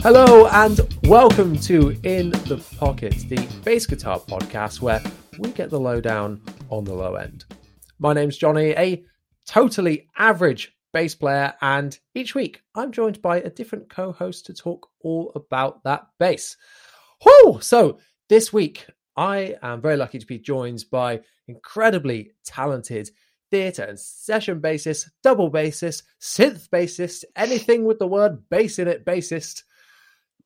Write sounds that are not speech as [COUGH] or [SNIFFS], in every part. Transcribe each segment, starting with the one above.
Hello and welcome to In the Pocket, the bass guitar podcast where we get the lowdown on the low end. My name's Jonny, a totally average bass player, and each week I'm joined by a different co host to talk all about that bass. So this week I am very lucky to be joined by incredibly talented theatre and session bassist, double bassist, synth bassist, anything with the word bass in it, bassist,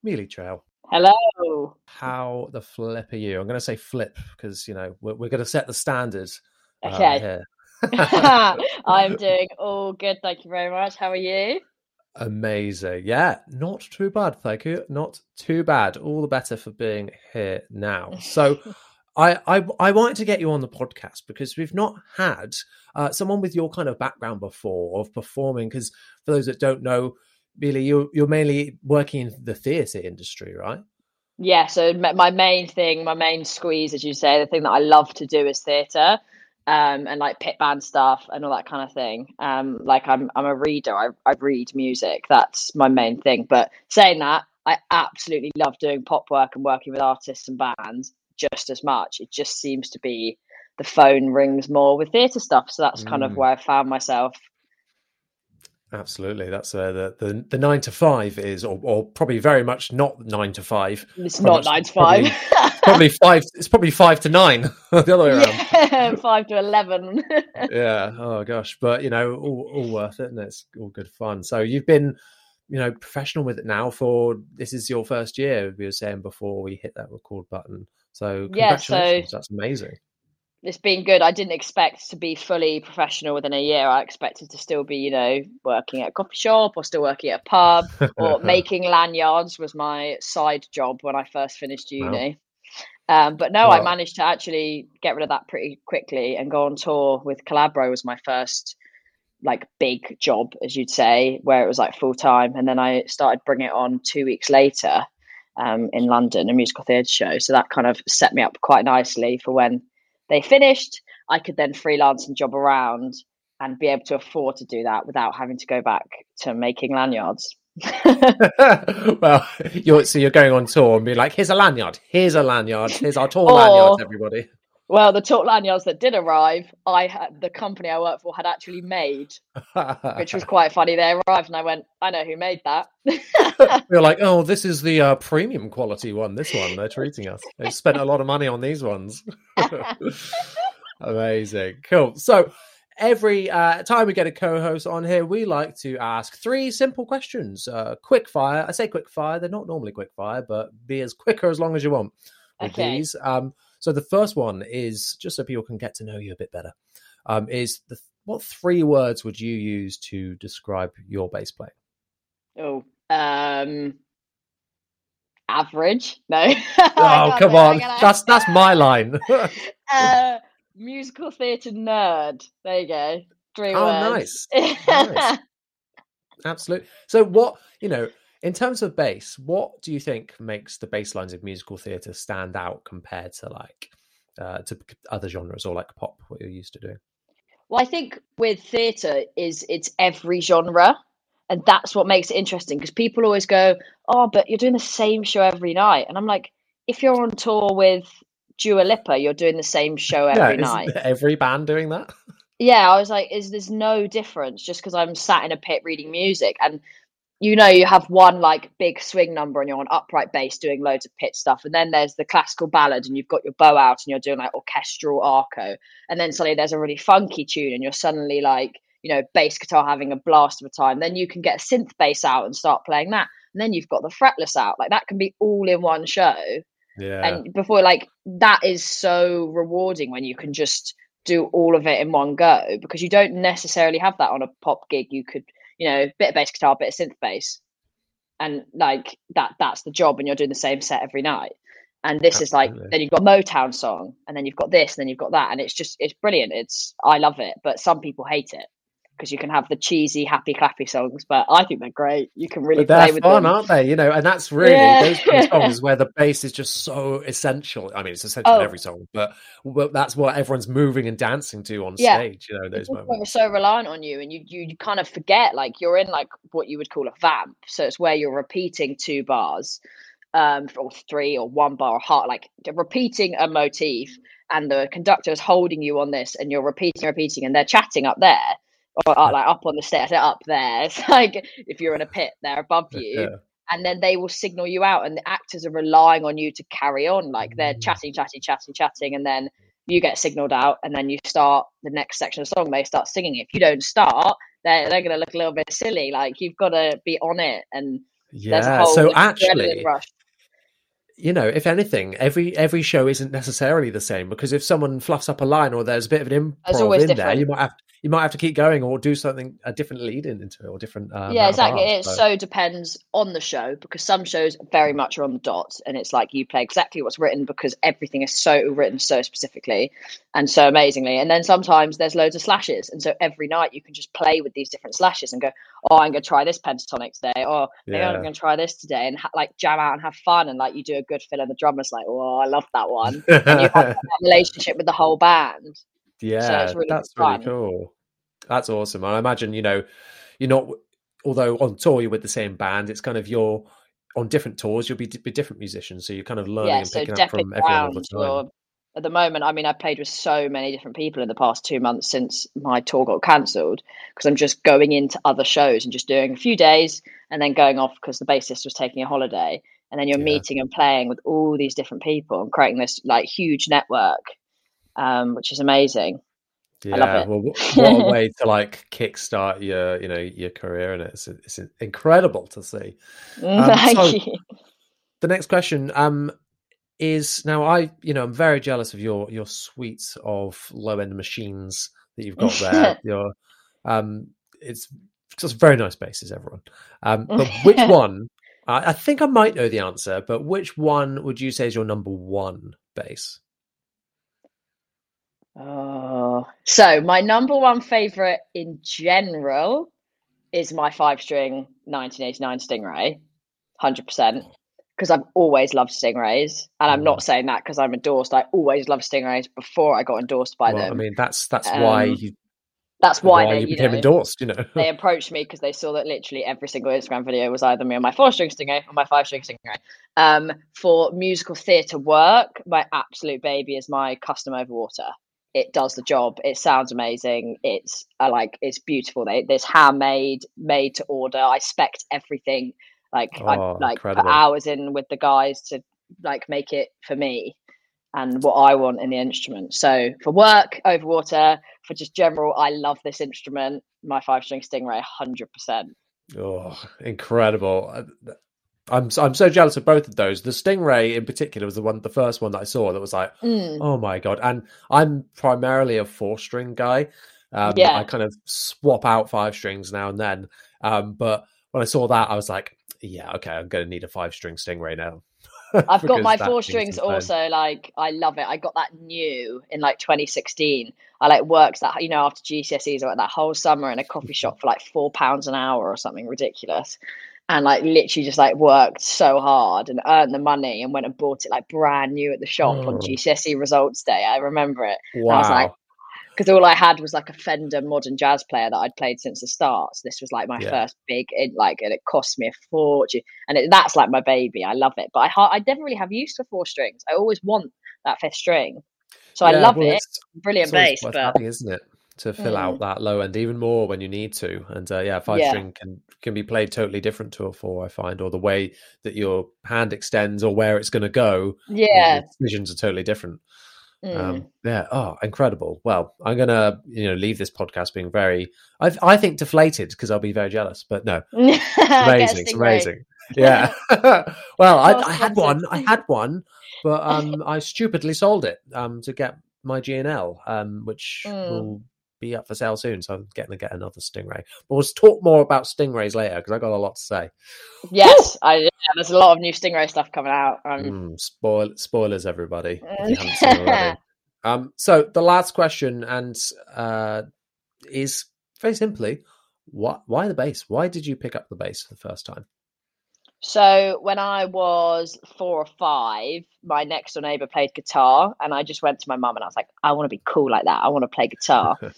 Meelie Traill. Hello. How the flip are you? I'm going to say flip because, you know, we're, we're going to set the standards. uh, Okay. here. [LAUGHS] I'm [LAUGHS] doing all good. Thank you very much. How are you? Amazing. Yeah, not too bad. Thank you. Not too bad. All the better for being here now. So, [LAUGHS] I, I I wanted to get you on the podcast because we've not had uh, someone with your kind of background before of performing. Because for those that don't know, Billy, you're you're mainly working in the theatre industry, right? Yeah, so my main thing, my main squeeze, as you say, the thing that I love to do is theatre. Um, and like pit band stuff and all that kind of thing. Um, like I'm I'm a reader. I, I read music. That's my main thing. But saying that, I absolutely love doing pop work and working with artists and bands just as much. It just seems to be the phone rings more with theatre stuff. So that's kind of Mm. where I found myself. Absolutely. That's uh, the, the the nine to five is, or, or probably very much not nine to five. It's Probably- not nine to five. Probably [LAUGHS] five. It's probably five to nine. [LAUGHS] the other way around. yeah, [LAUGHS] five to eleven. yeah. Oh gosh, but you know, all, all worth it, and it's all good fun. So you've been, you know, professional with it now for this is your first year. We were saying before we hit that record button. So Yeah, so- congratulations, that's amazing. It's been good. I didn't expect to be fully professional within a year. I expected to still be, you know, working at a coffee shop or still working at a pub or [LAUGHS] making lanyards was my side job when I first finished uni. Um, but no, I managed to actually get rid of that pretty quickly and go on tour with Calabro was my first like big job, as you'd say, where it was like full time. And then I started bringing it on two weeks later um, in London, a musical theatre show. So that kind of set me up quite nicely for when they finished. I could then freelance and job around and be able to afford to do that without having to go back to making lanyards. [LAUGHS] [LAUGHS] well, you're so you're going on tour and being like, here's a lanyard, here's a lanyard, here's our tour Or- lanyards, everybody. Well, the talk lanyards that did arrive, I had the company I work for had actually made, which was [LAUGHS] quite funny. They arrived and I went, I know who made that. [LAUGHS] You're like, oh, this is the uh, premium quality one. This one, they're treating us. They've spent a lot of money on these ones. [LAUGHS] Amazing, cool. So every uh, time we get a co-host on here, we like to ask three simple questions. Uh, quick fire. I say quick fire. They're not normally quick fire, but be as quicker as long as you want with Okay. these. Um, so the first one is just so people can get to know you a bit better. Um, is the what three words would you use to describe your bass playing? oh, um, average? No. [LAUGHS] Oh, come on. [LAUGHS] That's that's my line. [LAUGHS] uh, musical theatre nerd. There you go. Three Oh, words. Oh, nice. Absolutely. So, what you know, in terms of bass, what do you think makes the bass lines of musical theatre stand out compared to like uh, to other genres or like pop, what you're used to doing? Well, I think with theatre is it's every genre, and that's what makes it interesting because people always go, "Oh, but you're doing the same show every night," and I'm like, if you're on tour with Dua Lipa, you're doing the same show every is night. [LAUGHS] every band doing that? Yeah, I was like, is there's no difference just because I'm sat in a pit reading music and you know you have one like big swing number and you're on upright bass doing loads of pit stuff and then there's the classical ballad and you've got your bow out and you're doing like orchestral arco and then suddenly there's a really funky tune and you're suddenly like you know, bass guitar having a blast of a time. Then you can get a synth bass out and start playing that. And then you've got the fretless out. Like that can be all in one show. Yeah. And before, like, that is so rewarding when you can just do all of it in one go because you don't necessarily have that on a pop gig. You could, you know, bit of bass guitar, bit of synth bass. And like that, that's the job. And you're doing the same set every night. And this is like, then you've got Motown song, and then you've got this, and then you've got that. And it's just, it's brilliant. It's, I love it. But some people hate it because you can have the cheesy, happy, clappy songs. But I think they're great. You can really But play with fun, them. aren't they? You know, and that's really Yeah. those kind of songs [LAUGHS] where the bass is just so essential. I mean, it's essential in Oh. every song, but, but that's what everyone's moving and dancing to on Yeah. stage. You know, those are moments. so reliant on you and you, you you kind of forget like you're in like what you would call a vamp so it's where you're repeating two bars um or three or one bar or heart like repeating a motif and the conductor is holding you on this and you're repeating repeating and they're chatting up there or uh, like up on the stairs they're up there [LAUGHS] it's like if you're in a pit they're above you Yeah. and then they will signal you out and the actors are relying on you to carry on like they're Mm. chatting chatting chatting chatting and then you get signaled out and then you start the next section of the song they start singing if you don't start they're, they're going to look a little bit silly like you've got to be on it and there's a Yeah. whole So actually, you know, if anything, every every show isn't necessarily the same because if someone fluffs up a line or there's a bit of an improv in there, you might have you might have to keep going or do something a different lead in into it or different. Uh, yeah exactly bars. it so depends on the show because some shows very much are on the dot and it's like you play exactly what's written because everything is so written so specifically and so amazingly and then sometimes there's loads of slashes and so every night you can just play with these different slashes and go oh i'm going to try this pentatonic today or maybe Yeah. i'm going to try this today and ha- like jam out and have fun and like you do a good fill and the drummer's like oh i love that one and you have [LAUGHS] that relationship with the whole band Yeah, it's really that's really cool. That's awesome. I imagine, you know, you're not, although on tour you're with the same band, it's kind of you're on different tours, you'll be with different musicians. So you're kind of learning yeah, and so picking up from everyone all the time. or at the moment, I mean, I've played with so many different people in the past two months since my tour got cancelled because I'm just going into other shows and just doing a few days and then going off because the bassist was taking a holiday. And then you're Yeah. meeting and playing with all these different people and creating this like huge network, um, which is amazing. Yeah, I love it. well, wh- what a [LAUGHS] way to like kickstart your, you know, your career, and it's it's incredible to see. Um, Thank so- you. The next question, um, is now I, you know, I'm very jealous of your your suite of low end machines that you've got there. [LAUGHS] your, um, it's just very nice bases, everyone. Um, [LAUGHS] but which one? I, I think I might know the answer, but which one would you say is your number one bass? Oh, so my number one favorite in general is my five string 1989 Stingray, 100%. Because I've always loved Stingrays. And I'm not saying that because I'm endorsed. I always loved Stingrays before I got endorsed by well, them. I mean, that's that's why Um, you That's why, why they, you you became know, endorsed. You know, [LAUGHS] they approached me because they saw that literally every single Instagram video was either me on my four string Stingray or my five string Stingray. Um, for musical theatre work, my absolute baby is my custom Overwater. It does the job. It sounds amazing. It's I like it's beautiful. They, it's handmade, made to order. I spec everything. Like I Oh, like put hours in with the guys to like make it for me and what I want in the instrument. So for work, Overwater, for just general, I love this instrument. My five string Stingray, hundred percent. Oh, incredible! Uh, I'm I'm so jealous of both of those. The Stingray in particular was the one, the first one that I saw that was like, Mm. oh my god! And I'm primarily a four string guy. Um, Yeah. I kind of swap out five strings now and then. Um, but when I saw that, I was like, yeah, okay, I'm going to need a five string Stingray now. [LAUGHS] I've got my four strings also. Like I love it. I got that new in like 2016. I like worked that you know after GCSEs I went that whole summer in a coffee shop for like four pounds an hour or something ridiculous, and like literally just like worked so hard and earned the money and went and bought it like brand new at the shop on mm. Oh. GCSE results day. I remember it. Wow. I was like, because all I had was like a Fender modern jazz player that I'd played since the start. So this was like my Yeah. first big, it, like, and it cost me a fortune. And it, that's like my baby. I love it, but I I never really have use for four strings. I always want that fifth string, so I love well, it. Brilliant bass, but having, isn't it? To fill out Mm. that low end even more when you need to, and uh, yeah, five Yeah. string can can be played totally different to a four. I find, or the way that your hand extends or where it's going to go. yeah, decisions are totally different. Mm. Um, yeah. Oh, incredible. Well, I'm gonna you know leave this podcast being very I I think deflated because I'll be very jealous. But no, [LAUGHS] amazing. It's amazing. Yeah. [LAUGHS] [LAUGHS] well, I, I had one. I had one, but um, I stupidly sold it um to get my G&L, um, which Mm. will be up for sale soon. So I'm getting to get another stingray. But we'll talk more about stingrays later because I got a lot to say. Yes, I, yeah, there's a lot of new Stingray stuff coming out. Um, Mm, spoil spoilers, everybody. If you haven't seen [LAUGHS] already. Um, so the last question and uh, is very simply, what? Why the bass? Why did you pick up the bass for the first time? So when I was four or five, my next door neighbor played guitar, and I just went to my mum and I was like, I want to be cool like that. I want to play guitar. [LAUGHS] um,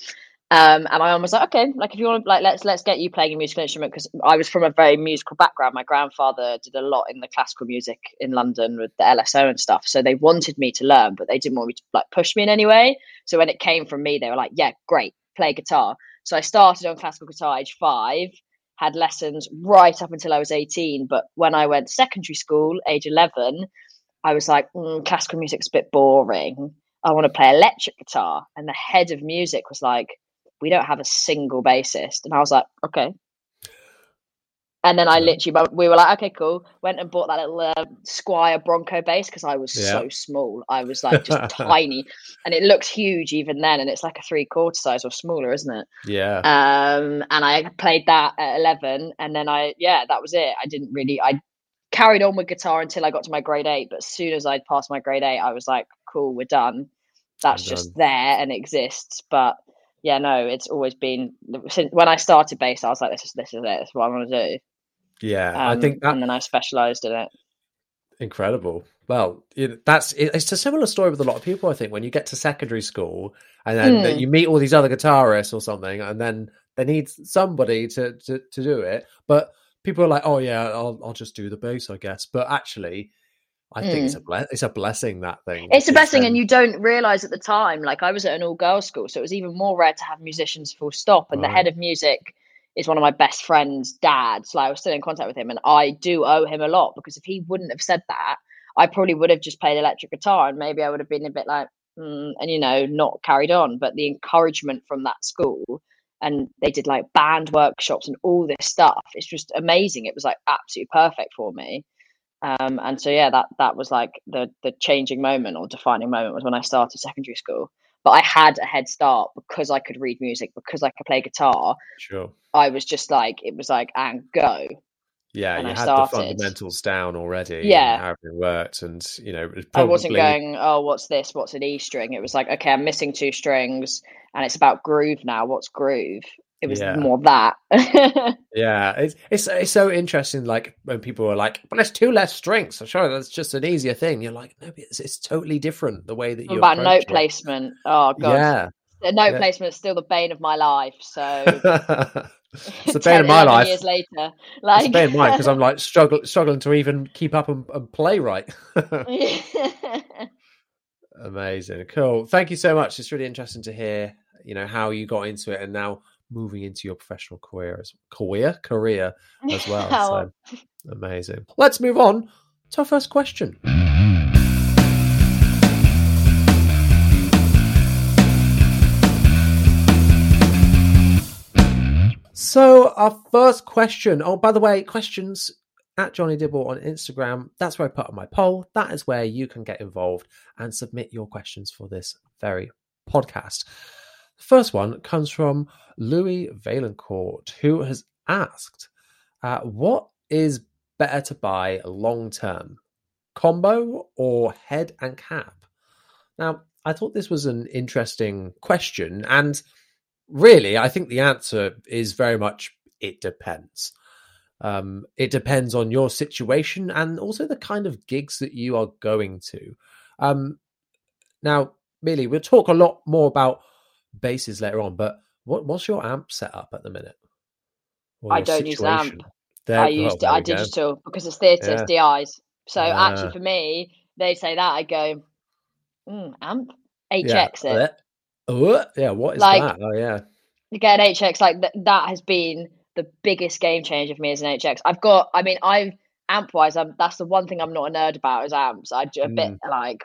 and my mum was like, okay, like if you want to, like let's let's get you playing a musical instrument because I was from a very musical background. My grandfather did a lot in the classical music in London with the LSO and stuff. So they wanted me to learn, but they didn't want me to like push me in any way. So when it came from me, they were like, yeah, great, play guitar. So I started on classical guitar age five had lessons right up until I was 18. But when I went secondary school, age 11, I was like, mm, classical music's a bit boring. I want to play electric guitar. And the head of music was like, we don't have a single bassist. And I was like, okay. And then I literally, we were like, okay, cool. Went and bought that little uh, Squier Bronco bass because I was Yeah. so small. I was like just [LAUGHS] tiny, and it looks huge even then. And it's like a three quarter size or smaller, isn't it? Yeah. um and i played that at 11 and then i yeah that was it i didn't really i carried on with guitar until i got to my grade 8 but as soon as i'd passed my grade 8 i was like cool we're done that's just there and exists but yeah no it's always been since when i started bass i was like this is this is it this is what i want to do yeah. um, I think that and then i specialized in it incredible. Well, it, that's it, it's a similar story with a lot of people. I think when you get to secondary school and then Hmm. you meet all these other guitarists or something, and then they need somebody to to, to do it. But people are like, "Oh yeah, I'll I'll just do the bass, I guess." But actually, I think it's a ble- it's a blessing that thing. Hmm. it's because best thing, and you don't realize at the time. Like I was at an all girls school, so it was even more rare to have musicians full stop. And the head of music is one of my best friends' dads. Like I was still in contact with him, and I do owe him a lot because if he wouldn't have said that, I probably would have just played electric guitar, and maybe I would have been a bit like, mm, and you know, not carried on. But the encouragement from that school. And they did like band workshops and all this stuff. It's just amazing. It was like absolutely perfect for me um, and so yeah that that was like the the changing moment or defining moment was when i started secondary school but i had a head start because i could read music because i could play guitar sure. i was just like it was like and go Yeah, and you I had started. the fundamentals down already. Yeah. how it worked, and you know, it was i wasn't going oh what's this what's an e string it was like okay i'm missing two strings and it's about groove now what's groove it was Yeah. more that [LAUGHS] Yeah, it's it's it's so interesting. Like when people are like, "Well, it's two less strings." So sure, that's just an easier thing. You're like, no, it's it's totally different the way that you about note it. placement oh god Yeah, the note Yeah. placement is still the bane of my life so [LAUGHS] [LAUGHS] it's the bane of my life. years later It's like the bane of mine because I'm like struggle struggling to even keep up and, and play right. Amazing, cool. Thank you so much. It's really interesting to hear, you know, how you got into it and now moving into your professional career as career career as [LAUGHS] well. So amazing. Let's move on to our first question. So our first question. Oh, by the way, questions at Jonny Dibble on Instagram. That's where I put on my poll. That is where you can get involved and submit your questions for this very podcast. The first one comes from Louis Valencourt, who has asked, uh, "What is better to buy long term, combo or head and cab?" Now, I thought this was an interesting question, and really, I think the answer is very much it depends. Um, it depends on your situation and also the kind of gigs that you are going to. Um, now, Meelie, we'll talk a lot more about basses later on, but what, what's your amp setup at the minute? I don't use amp. situation? There- I well, used I we go. digital because it's theatre, it's DIs. So Ah. actually, for me, they say that I go, mm, amp, Yeah. HX it. Uh, yeah, what is Like- that? Oh, yeah. You get an HX like th- that has been the biggest game changer for me as an HX. I've got, I mean, I amp wise, I'm that's the one thing I'm not a nerd about is amps. I do a bit Mm. like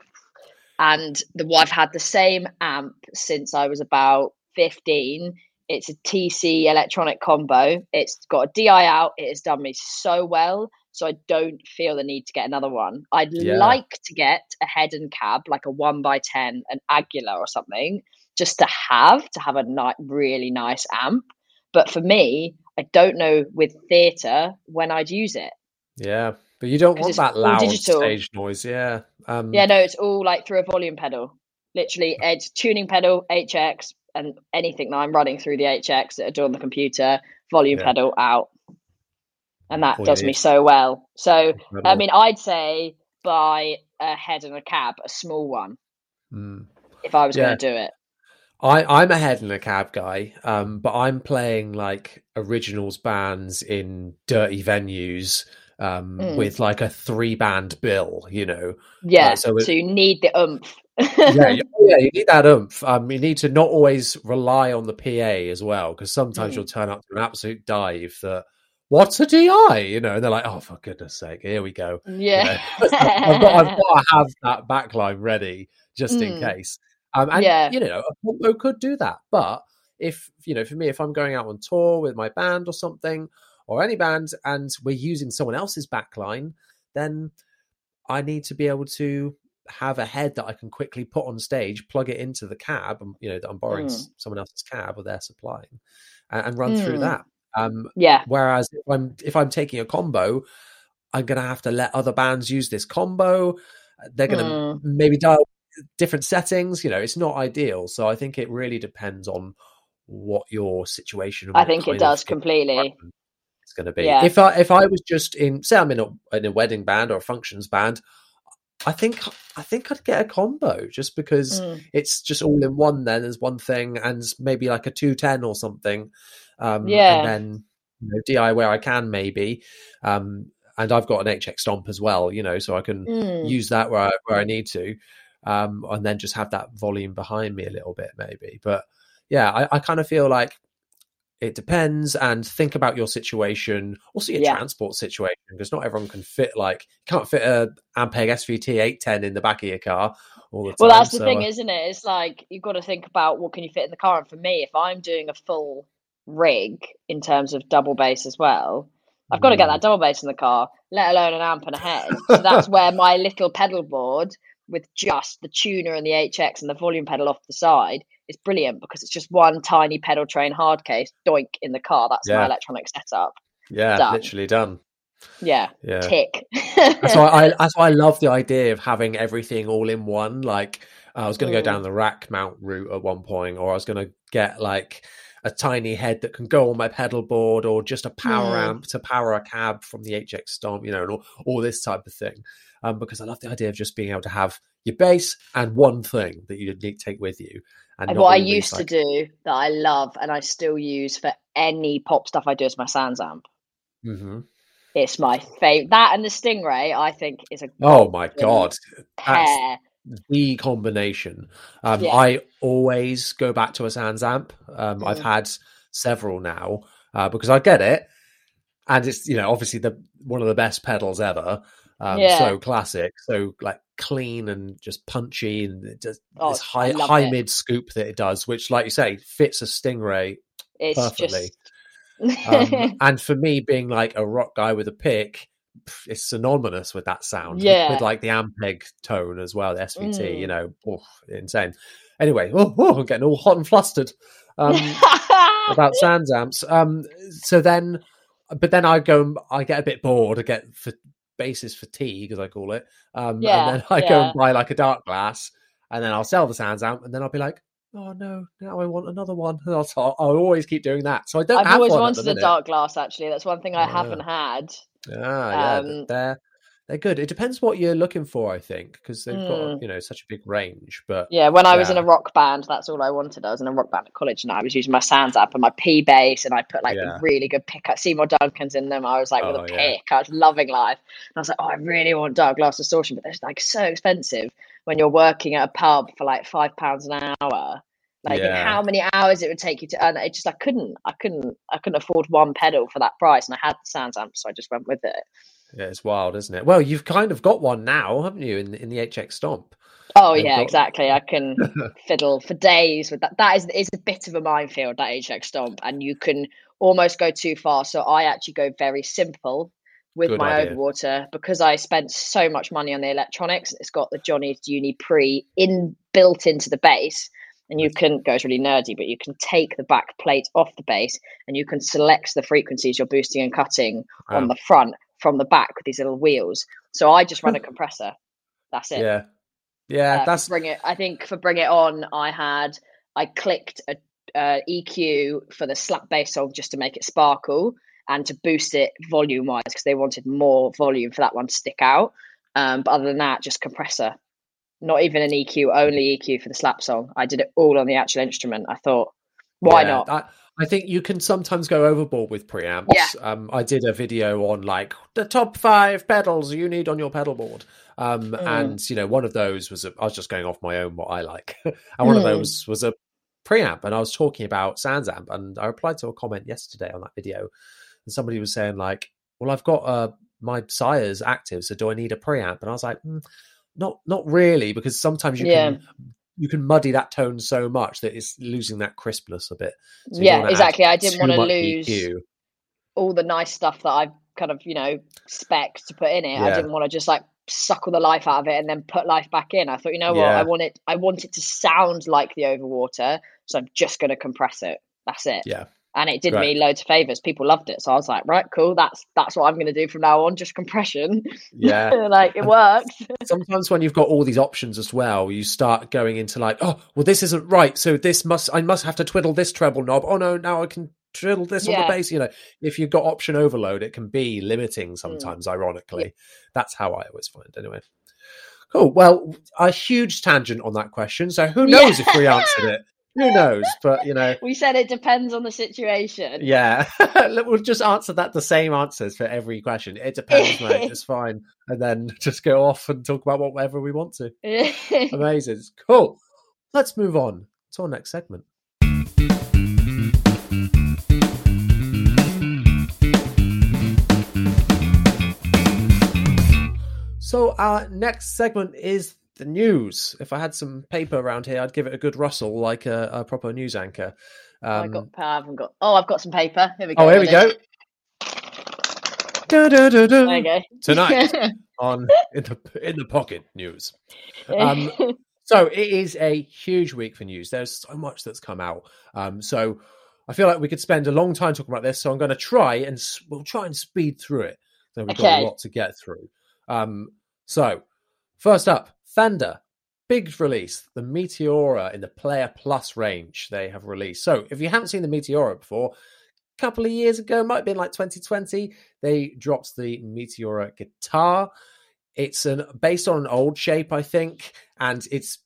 and the I've had the same amp since I was about 15. It's a TC electronic combo. It's got a DI out. It has done me so well. So I don't feel the need to get another one. I'd Yeah. like to get a head and cab, like a one by ten, an Aguilar or something, just to have to have a ni- really nice amp. But for me, I don't know with theatre when I'd use it. Yeah, but you don't want that loud digital. stage noise. Yeah. Um, Yeah, no, it's all like through a volume pedal. Literally, it's tuning pedal, HX, and anything that I'm running through the HX that I do on the computer, volume Yeah. pedal out. And that does me so well. So, I mean, I'd say buy a head and a cab, a small one, Mm. if I was Yeah. going to do it. I, I'm a head and a cab guy, um, but I'm playing like originals bands in dirty venues um, Mm. with like a three band bill, you know. Yeah. so so, it- you need the oomph. yeah, you, [LAUGHS] yeah, you need that oomph. Um, you need to not always rely on the PA as well, because sometimes Mm. you'll turn up to an absolute dive that, what's a DI? You know, and they're like, oh, for goodness sake, here we go. you know. [LAUGHS] yeah. I've, got, I've [LAUGHS] got to have that backline ready just in Mm. case. Um, and Yeah. you know, a combo could do that. But if you know, for me, if I'm going out on tour with my band or something, or any band, and we're using someone else's backline, then I need to be able to have a head that I can quickly put on stage, plug it into the cab, and you know that I'm borrowing Mm. someone else's cab or they're supplying, and, and run through Mm. that. Um, yeah. Whereas if I'm if I'm taking a combo, I'm gonna have to let other bands use this combo. They're gonna Mm. maybe dial different settings. You know, it's not ideal. So I think it really depends on what your situation. I what think it does completely. It's going to be. Yeah. If I if I was just in, say, I'm in a in a wedding band or a functions band, I think I think I'd get a combo just because Mm. it's just all in one. Then there's one thing, and maybe like a two ten or something. Um, Yeah. and then you know, DI where I can maybe. Um, and I've got an HX Stomp as well, you know, so I can Mm. use that where I, where I need to, um, and then just have that volume behind me a little bit maybe. But yeah, I, I kind of feel like it depends and think about your situation, also your Yeah. transport situation, because not everyone can fit like can't fit a Ampeg SVT 810 in the back of your car all the time. Well, that's the so, thing, isn't it? It's like you've got to think about what can you fit in the car. And for me, if I'm doing a full rig in terms of double bass as well, I've got to get Mm. that double bass in the car, let alone an amp and a head. So that's [LAUGHS] where my little pedal board with just the tuner and the HX and the volume pedal off the side is brilliant because it's just one tiny Pedaltrain hard case doink in the car. That's Yeah. my electronic setup. yeah, done. literally done. Yeah, Yeah. tick. That's why I that's why I love the idea of having everything all in one. Like I was going to Mm. go down the rack mount route at one point, or I was going to get like a tiny head that can go on my pedal board, or just a power Mm. amp to power a cab from the HX Stomp, you know, and all, all this type of thing. Um, because I love the idea of just being able to have your bass and one thing that you need to take with you. And what I used to do that I love and I still use for any pop stuff I do is my Sans amp. Mhm. It's my favorite. That and the Stingray, I think, is a Oh my god, that's pair. the combination. Um, Yeah. I always go back to a Sans amp. Um, I've Mm. had several now uh, because I get it, and it's you know obviously the one of the best pedals ever. Um, Yeah. So classic, so like clean and just punchy, and it just Oh, this high high it. mid scoop that it does, which like you say fits a Stingray It's perfectly. just. um, [LAUGHS] and for me being like a rock guy with a pick it's synonymous with that sound with- Yeah. with, like the ampeg tone as well the svt you Mm. know oof, insane anyway oh, [LAUGHS] oh, i'm getting all hot and flustered um, [LAUGHS] about sans amps um, so then but then i go I get a bit bored i get for basis fatigue as i call it um, Yeah, and then [LAUGHS] i go and buy like a Darkglass and then i'll sell the sans amp and then i'll be like Oh no! Now I want another one. And [LAUGHS] I'll, I'll always keep doing that. So I don't I've always wanted a dark glass. Actually, that's one thing I Yeah. haven't had. Ah, yeah, Um, they're they're good. It depends what you're looking for, I think, because they've got Mm. you know such a big range. But Yeah, when I was in a rock band, that's all I wanted. I was in a rock band at college, and I was using my Sans amp and my P bass, and I put like Yeah. really good pickup Seymour Duncans in them. I was like with Oh, a yeah. pick. I was loving life, and I was like, oh, I really want Darkglass distortion, but they're like so expensive when you're working at a pub for like five pounds an hour. Like Yeah. how many hours it would take you to earn. It just I couldn't, I couldn't, I couldn't afford one pedal for that price, and I had the Sans amp, so I just went with it. Yeah, it's wild, isn't it? Well, you've kind of got one now, haven't you, in in the HX Stomp? Oh yeah, got- exactly. I can [LAUGHS] fiddle for days with that. That is is a bit of a minefield that HX stomp, and you can almost go too far. So I actually go very simple with Good my idea. overwater because I spent so much money on the electronics. It's got the John East Uni Pre in built into the base, and you can goes really nerdy, but you can take the back plate off the base, and you can select the frequencies you're boosting and cutting on the front from the back with these little wheels. So I just run a [LAUGHS] compressor. That's it Yeah, yeah, uh, that's bring it. I think for bring it on, I had I clicked a uh, EQ for the slap bass song just to make it sparkle and to boost it volume wise because they wanted more volume for that one to stick out. Um, but other than that, just compressor. Not even an EQ, only EQ for the slap song. I did it all on the actual instrument. I thought, why Yeah, not? I, I think you can sometimes go overboard with preamps. Yeah. Um, I did a video on like the top five pedals you need on your pedal board. Um, Mm. and you know, one of those was a, I was just going off my own what I like, [LAUGHS] and one of Mm. those was a preamp, and I was talking about Sansamp, and I replied to a comment yesterday on that video, and somebody was saying like, "Well, I've got uh, my Sire's active, so do I need a preamp?" And I was like, mm, "Not, not really, because sometimes you Yeah. can." You can muddy that tone so much that it's losing that crispness a bit. So yeah, exactly. I didn't want to lose EQ. all the nice stuff that I've kind of, you know, spec to put in it. I didn't want to just like suckle the life out of it and then put life back in. I thought, you know what, Yeah. I want it I want it to sound like the overwater, so I'm just gonna compress it. That's it. Yeah. And it did Right. me loads of favors. People loved it. So I was like, right, cool, that's that's what I'm gonna do from now on, just compression. Yeah. [LAUGHS] like it works. Sometimes when you've got all these options as well, you start going into like, oh, well, this isn't right. So this must, I must have to twiddle this treble knob. Oh no, now I can twiddle this on Yeah. the bass. You know, if you've got option overload, it can be limiting Mm. sometimes, ironically. That's how I always find anyway. Cool. Well, a huge tangent on that question. So who Yeah. knows if we answered it? Who knows? But, you know, We said it depends on the situation. Yeah, [LAUGHS] we'll just answer that the same answers for every question. It depends, mate. [LAUGHS] It's fine, and then [LAUGHS] just go off and talk about whatever we want to. Amazing, cool. Let's move on to our next segment. So our next segment is the news. If I had some paper around here, I'd give it a good rustle, like a, a proper news anchor. I Um, got I haven't got oh I've got some paper. Here we go. oh, here we go. There you go. Tonight [LAUGHS] on in the in the pocket news. Um, [LAUGHS] so it is a huge week for news. There's so much that's come out. Um, so I feel like we could spend a long time talking about this. So I'm going to try and we'll try and speed through it. So we've got a lot to get through. Um, so first up, Fender. Big release, the Meteora in the Player Plus range they have released. So if you haven't seen the Meteora before, a couple of years ago, might have been like 2020, they dropped the Meteora guitar. It's an based on an old shape, I think, and it's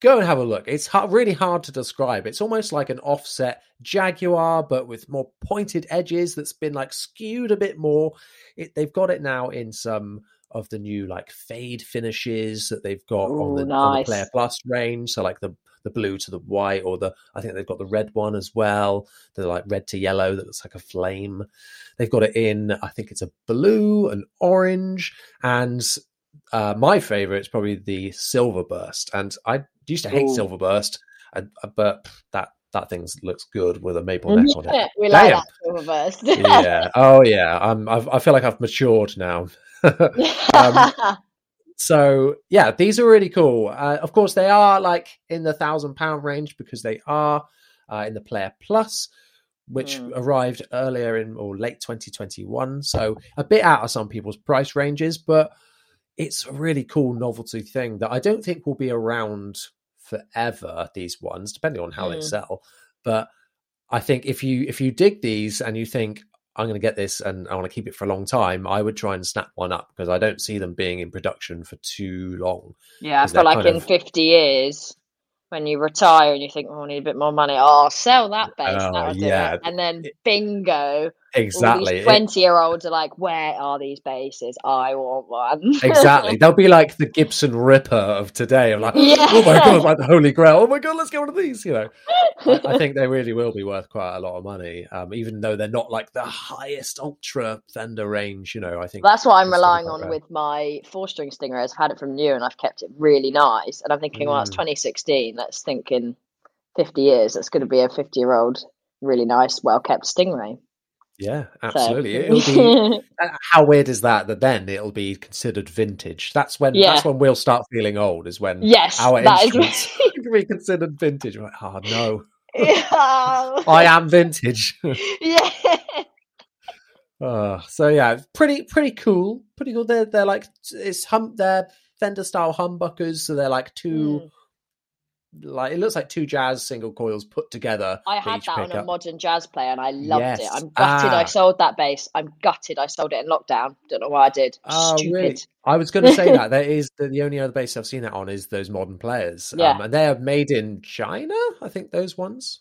go and have a look. It's hard, really hard to describe. It's almost like an offset Jaguar, but with more pointed edges. That's been like skewed a bit more. It, they've got it now in some of the new like fade finishes that they've got on, Ooh, the, on the. Player Plus range. So like the the blue to the white, or the I think they've got the red one as well. The like red to yellow that looks like a flame. They've got it in. I think it's a blue, an orange, and uh, my favorite is probably the silver burst. And I used to hate Ooh. silver burst, and, uh, but that that thing looks good with a maple neck on it. Yeah, we like Damn. that silver burst. [LAUGHS] yeah. Oh yeah. I'm. I've, I feel like I've matured now. [LAUGHS] Um, so yeah, these are really cool. Uh, of course, they are like in the thousand pound range because they are uh, in the Player Plus, which Mm. arrived earlier in or late 2021. So a bit out of some people's price ranges, but it's a really cool novelty thing that I don't think will be around forever. These ones, depending on how they Mm. sell, but I think if you if you dig these and you think I'm going to get this and I want to keep it for a long time, I would try and snap one up because I don't see them being in production for too long. yeah, I feel like in of- 50 years, when you retire and you think, oh, I need a bit more money, oh, I'll sell that base. Oh, that'll do yeah. it. And then bingo, exactly. Twenty year olds are like, where are these bases? I want one. [LAUGHS] exactly. They'll be like the Gibson Ripper of today. I'm like, Yeah. oh my god, like the Holy Grail. Oh my god, let's get one of these. You know, I, I think they really will be worth quite a lot of money, um, even though they're not like the highest ultra Fender range. You know, I think That's what I'm relying on rare. with my four string stingrays. I've had it from new and I've kept it really nice. And I'm thinking, well, it's Mm. 2016. Let's think in 50 years, it's going to be a 50 year old, really nice, well kept stingray. Yeah, So- absolutely. [LAUGHS] It'll be. uh, How weird is that? That then it'll be considered vintage. That's when. Yeah. That's when we'll start feeling old. Is when yes, our that is. instruments [LAUGHS] [LAUGHS] can be considered vintage. Like, oh no, yeah. I am vintage. yeah. Uh, so yeah, pretty pretty cool. Pretty cool. They're they're like it's hum they're Fender style humbuckers, so they're like two Mm. Like it looks like two jazz single coils put together. I had that on a modern jazz player and I loved it. I'm gutted I Ah. sold that bass. I'm gutted I sold it in lockdown. Don't know why I did. Oh, Stupid. really? I was going to say that [LAUGHS] there is the, the only other bass I've seen that on is those modern players. Yeah. Um, and they are made in China. I think those ones.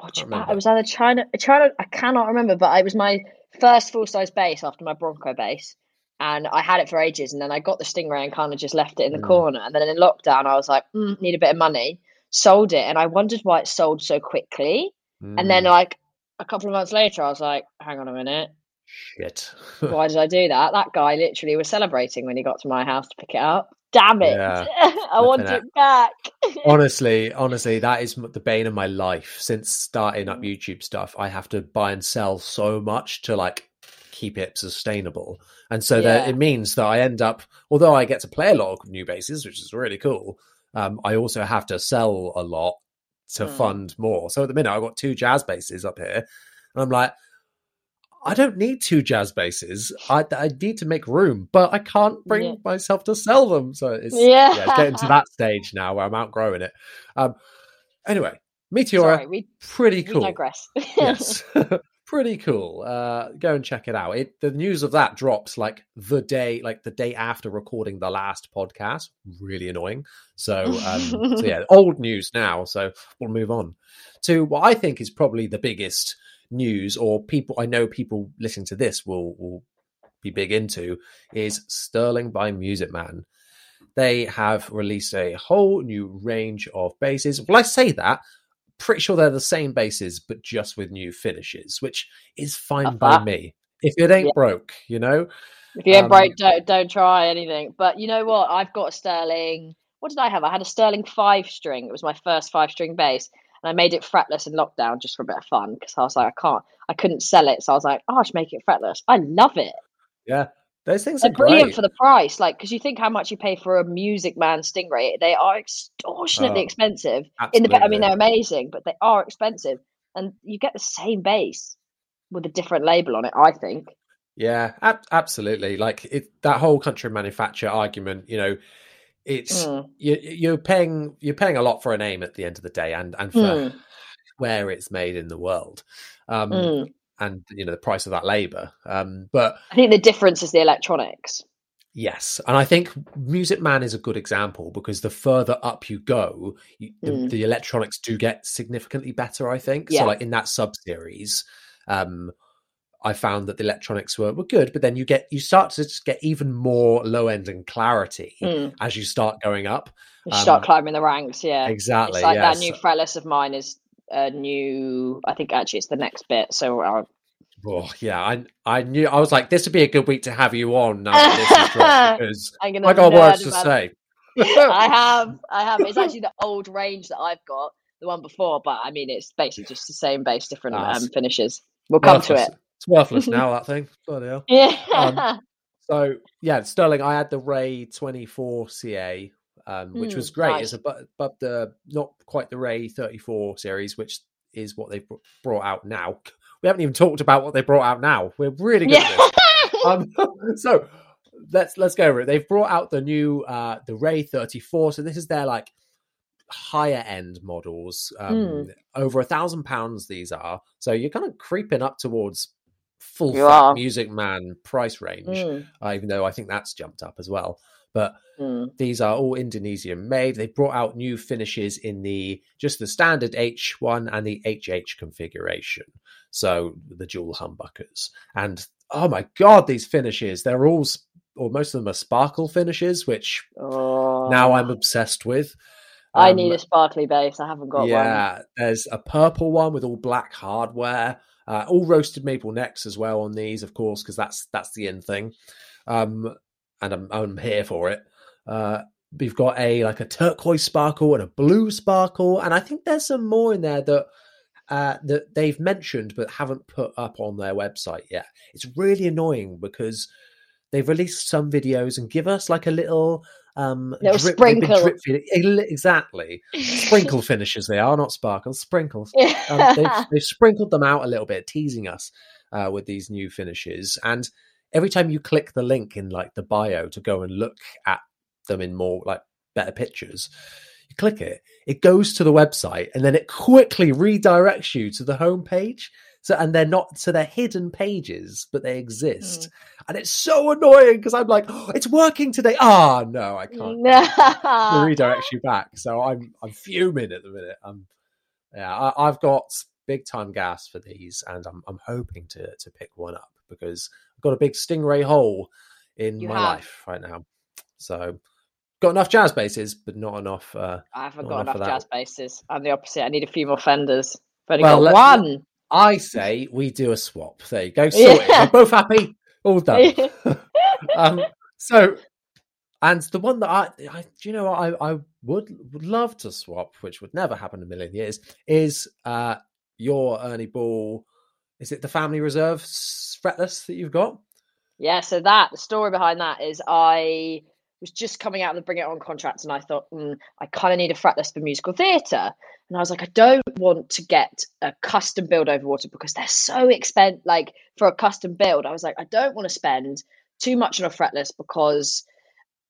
Oh, Can't I was either China, China. I cannot remember, but it was my first full size bass after my Bronco bass, and I had it for ages. And then I got the Stingray and kind of just left it in the Mm. corner. And then in lockdown, I was like, mm, need a bit of money. Sold it, and I wondered why it sold so quickly. And then Mm, like a couple of months later, I was like, hang on a minute, shit. why did I do that? That guy literally was celebrating when he got to my house to pick it up. Damn it! Yeah, [LAUGHS] I want it back. [LAUGHS] honestly, honestly, that is the bane of my life since starting Mm. up YouTube stuff. I have to buy and sell so much to like keep it sustainable, and so that it means that I end up, although I get to play a lot of new bases, which is really cool. Um, I also have to sell a lot to Mm. fund more. So at the minute, I've got two jazz bases up here, and I'm like. I don't need two jazz basses. I, I need to make room, but I can't bring Yeah. myself to sell them. So it's [LAUGHS] Yeah. yeah, getting to that stage now where I'm outgrowing it. Um, anyway, Meteora, Sorry, we, pretty we cool. digress. [LAUGHS] yes, [LAUGHS] pretty cool. Uh, go and check it out. It the news of that drops like the day, like the day after recording the last podcast. Really annoying. So, [LAUGHS] um, so yeah, old news now. So we'll move on to what I think is probably the biggest news, or people I know people listening to this will will be big into is Sterling by Music Man. They have released a whole new range of basses. Well, I say that, pretty sure they're the same bases, but just with new finishes, which is fine Love by me. If it ain't Yeah. broke, you know. If you ain't Um, broke, don't don't try anything. But you know what? I've got a Sterling. What did I have? I had a Sterling five string. It was my first five string bass, and I made it fretless in lockdown just for a bit of fun because I was like, I can't, I couldn't sell it, so I was like, oh, I should make it fretless. I love it. Yeah, those things They're are brilliant great. for the price. Like, because you think how much you pay for a Music Man Stingray, they are extortionately Oh, expensive. In the, I mean, they're amazing, but they are expensive, and you get the same bass with a different label on it. I think. Yeah, ab- absolutely. Like it, that whole country manufacture argument. You know, it's Mm. you, you're paying you're paying a lot for a name at the end of the day, and and for Mm. where it's made in the world, um, Mm. And you know the price of that labor. Um, but I think the difference is the electronics. Yes, and I think Music Man is a good example because the further up you go, you, the, Mm. the electronics do get significantly better. I think Yeah. so. Like in that sub series, um, I found that the electronics were, were good, but then you get you start to just get even more low end and clarity Mm. as you start going up. You start Um, climbing the ranks. Yeah, Exactly. It's like yeah, that new so- of mine is a new. I think actually it's the next bit. So uh, oh, yeah, I I knew I was like this would be a good week to have you on now that this is [LAUGHS] because I'm gonna. I got words to say. [LAUGHS] I have, I have. It's actually the old range that I've got, the one before, but I mean, it's basically just the same base, different Ah, um, finishes. We'll come to it. It's worthless now. That thing. [LAUGHS] Bloody hell. Yeah. Um, So yeah, Sterling. I had the Ray 24 CA, um, which was Mm, great. nice. It's above, above the not quite the Ray 34 series, which is what they've brought out now. [LAUGHS] We haven't even talked about what they brought out now. We're really good at yeah. this. Um, [LAUGHS] so let's let's go over it. They've brought out the new uh, the Ray 34. So this is their like higher end models. Um, Mm. Over a thousand pounds these are. So you're kind of creeping up towards full. Music Man price range Mm. uh, even though I think that's jumped up as well. But Mm. these are all Indonesian made. They brought out new finishes in the just the standard H1 and the HH configuration. So the dual humbuckers. And oh my god, these finishes, they're all or most of them are sparkle finishes, which Oh, now I'm obsessed with. I Um, need a sparkly base. I haven't got one. yeah, there's a purple one with all black hardware, uh, all roasted maple necks as well on these, of course, because that's that's the in thing. Um, and I'm I'm here for it. Uh, we've got a like a turquoise sparkle and a blue sparkle, and I think there's some more in there that uh, that they've mentioned but haven't put up on their website yet. It's really annoying because they've released some videos and give us like a little um Little drip- sprinkle. drip exactly [LAUGHS] sprinkle finishes they are not sparkles sprinkles um, they've, they've sprinkled them out a little bit teasing us uh, with these new finishes and every time you click the link in like the bio to go and look at them in more like better pictures you click it it goes to the website and then it quickly redirects you to the home page. So and they're not so they're hidden pages but they exist. And it's so annoying because i'm like oh, it's working today. Ah no i [LAUGHS] can't. It redirects you back. So I'm I'm fuming at the minute. I'm yeah, I, I've got big time gas for these, and I'm I'm hoping to to pick one up because I've got a big stingray hole in You my have. life right now. So got enough jazz basses, but not enough. Uh, I haven't got enough enough jazz basses. I'm the opposite. I need a few more fenders. I've Well, got one. I say we do a swap. There you go. [LAUGHS] Sorted. Yeah. We're both happy. All done. [LAUGHS] [LAUGHS] um, so, and the one that I, I do you know what I, I would would love to swap, which would never happen in a million years, is uh your Ernie Ball. Is it the Family Reserve fretless that you've got? Yeah, so that the story behind that is I was just coming out of the Bring It On contract, and I thought mm, I kind of need a fretless for musical theatre, and I was like, I don't want to get a custom build Overwater because they're so expensive. Like for a custom build, I was like, I don't want to spend too much on a fretless because,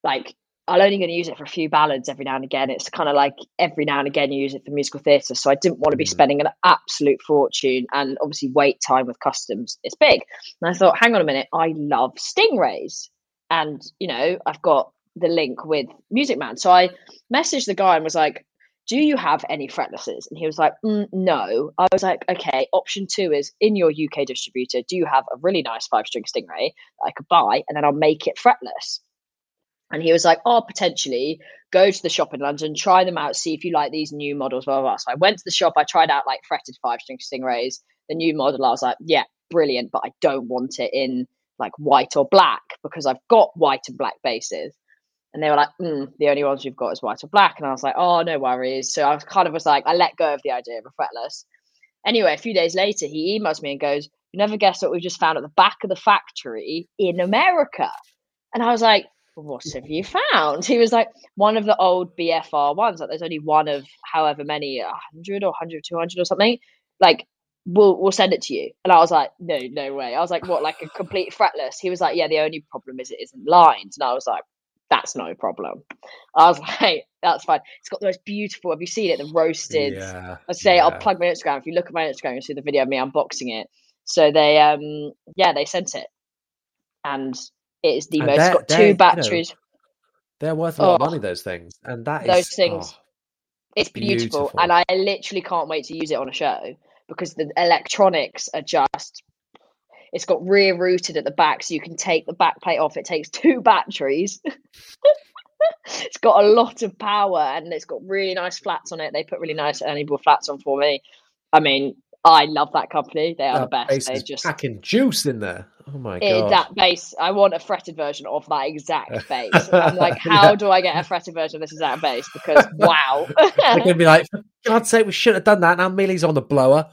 like, I'm only going to use it for a few ballads every now and again. It's kind of like every now and again you use it for musical theatre, so I didn't want to be Mm. spending an absolute fortune, and obviously wait time with customs it's big. And I thought, hang on a minute, I love stingrays. And, you know, I've got the link with Music Man. So I messaged the guy and was like, do you have any fretlesses? And he was like, mm, no. I was like, okay, option two is in your UK distributor, do you have a really nice five string stingray that I could buy and then I'll make it fretless? And he was like, oh, potentially go to the shop in London, try them out, see if you like these new models, blah, blah, blah. So I went to the shop, I tried out like fretted five string stingrays, the new model. I was like, yeah, brilliant, but I don't want it in like white or black because I've got white and black basses. And they were like, mm, the only ones you've got is white or black. And I was like, oh, no worries. So I was kind of was like, I let go of the idea of a fretless. Anyway, a few days later, he emails me and goes, You never guess what we've just found at the back of the factory in America. And I was like, What have you found? He was like, One of the old BFR ones. Like, there's only one of however many, 100 or 100, 200 or something. Like, we'll we'll send it to you. And I was like, No, no way. I was like, What, like a complete fretless? He was like, Yeah, the only problem is it isn't lined. And I was like, that's no problem. I was [LAUGHS] like, that's fine. It's got the most beautiful. Have you seen it? The roasted. Yeah. I say I'll plug my Instagram. If you look at my Instagram, you'll see the video of me unboxing it. So they, um, yeah, they sent it, and it is the And most. It's got they're, you two know, batteries. They're worth a lot of Oh. money. Those things, and that is Those things. oh, it's beautiful, beautiful. and I literally can't wait to use it on a show because the electronics are just. It's got rear routed at the back, so you can take the back plate off. It takes [LAUGHS] two batteries. [LAUGHS] it's got a lot of power and it's got really nice flats on it. They put really nice Ernie Ball flats on for me. I mean, I love that company. They are the best. base They is just packing juice in there. Oh my god! that bass. I want a fretted version of that exact [LAUGHS] bass. I'm like, [LAUGHS] how Yeah. do I get a fretted version of this exact bass? Because wow, [LAUGHS] They're gonna be like, for God's sake, we should have done that. Now Meelie's on the blower,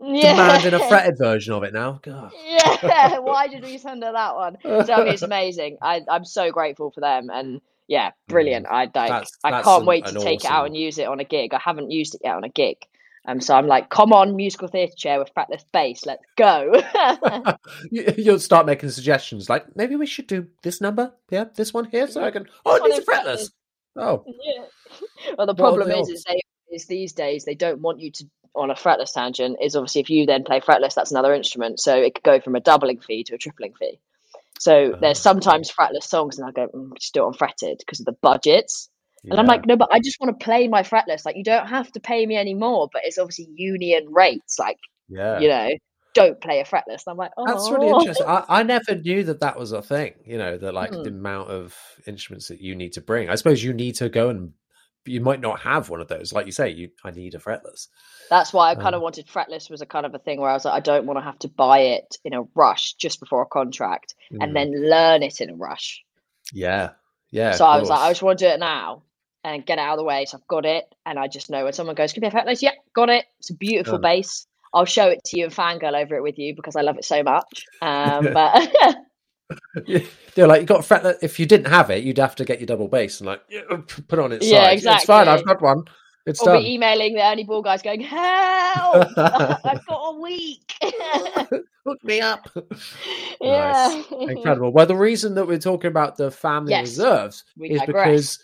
demanding a fretted version of it now. God. yeah, why did we send her that one? So I mean, it's amazing. I, I'm so grateful for them, and yeah, brilliant. I like, Mm. That's- I that's can't an- wait to take it out and use it on a gig. I haven't used it yet on a gig, um, so I'm like, come on, musical theatre chair with fretless bass, let's go. [LAUGHS] [LAUGHS] You- You'll start making suggestions like maybe we should do this number, yeah, this one here, so I can. Oh, it One needs fretless. fretless. Oh, [LAUGHS] yeah. Well, the problem the is, is they is these days they don't want you to on a fretless tangent. Is obviously if you then play fretless, that's another instrument, so it could go from a doubling fee to a tripling fee. So there's Ah. sometimes fretless songs, and I go, mm, just do it on fretted because of the budgets. And I'm like, no, but I just want to play my fretless. Like, you don't have to pay me anymore, but it's obviously union rates. Like, yeah. you know, don't play a fretless. And I'm like, oh, That's really interesting. I, I never knew that that was a thing. You know, that like Hmm. the amount of instruments that you need to bring. I suppose you need to go and you might not have one of those. Like you say, you I need a fretless. That's why I kind of Um, wanted fretless was a kind of a thing where I was like, I don't want to have to buy it in a rush just before a contract Mm. and then learn it in a rush. Yeah, yeah. so of I was like, I just want to do it now and get out of the way. So I've got it, and I just know when someone goes, "Can you be a fretless?" Yeah, got it. It's a beautiful Um, bass. I'll show it to you and fangirl over it with you because I love it so much. Um, [LAUGHS] but They're like you got a fretlet. If you didn't have it, you'd have to get your double bass and like put on its Yeah, side. It's fine. I've got one. It's we'll done. be emailing the Ernie Ball guys going, "Help! [LAUGHS] I've got a week." [LAUGHS] Hook me up. yeah, Incredible. Well, the reason that we're talking about the family Yes, reserves we is digress. because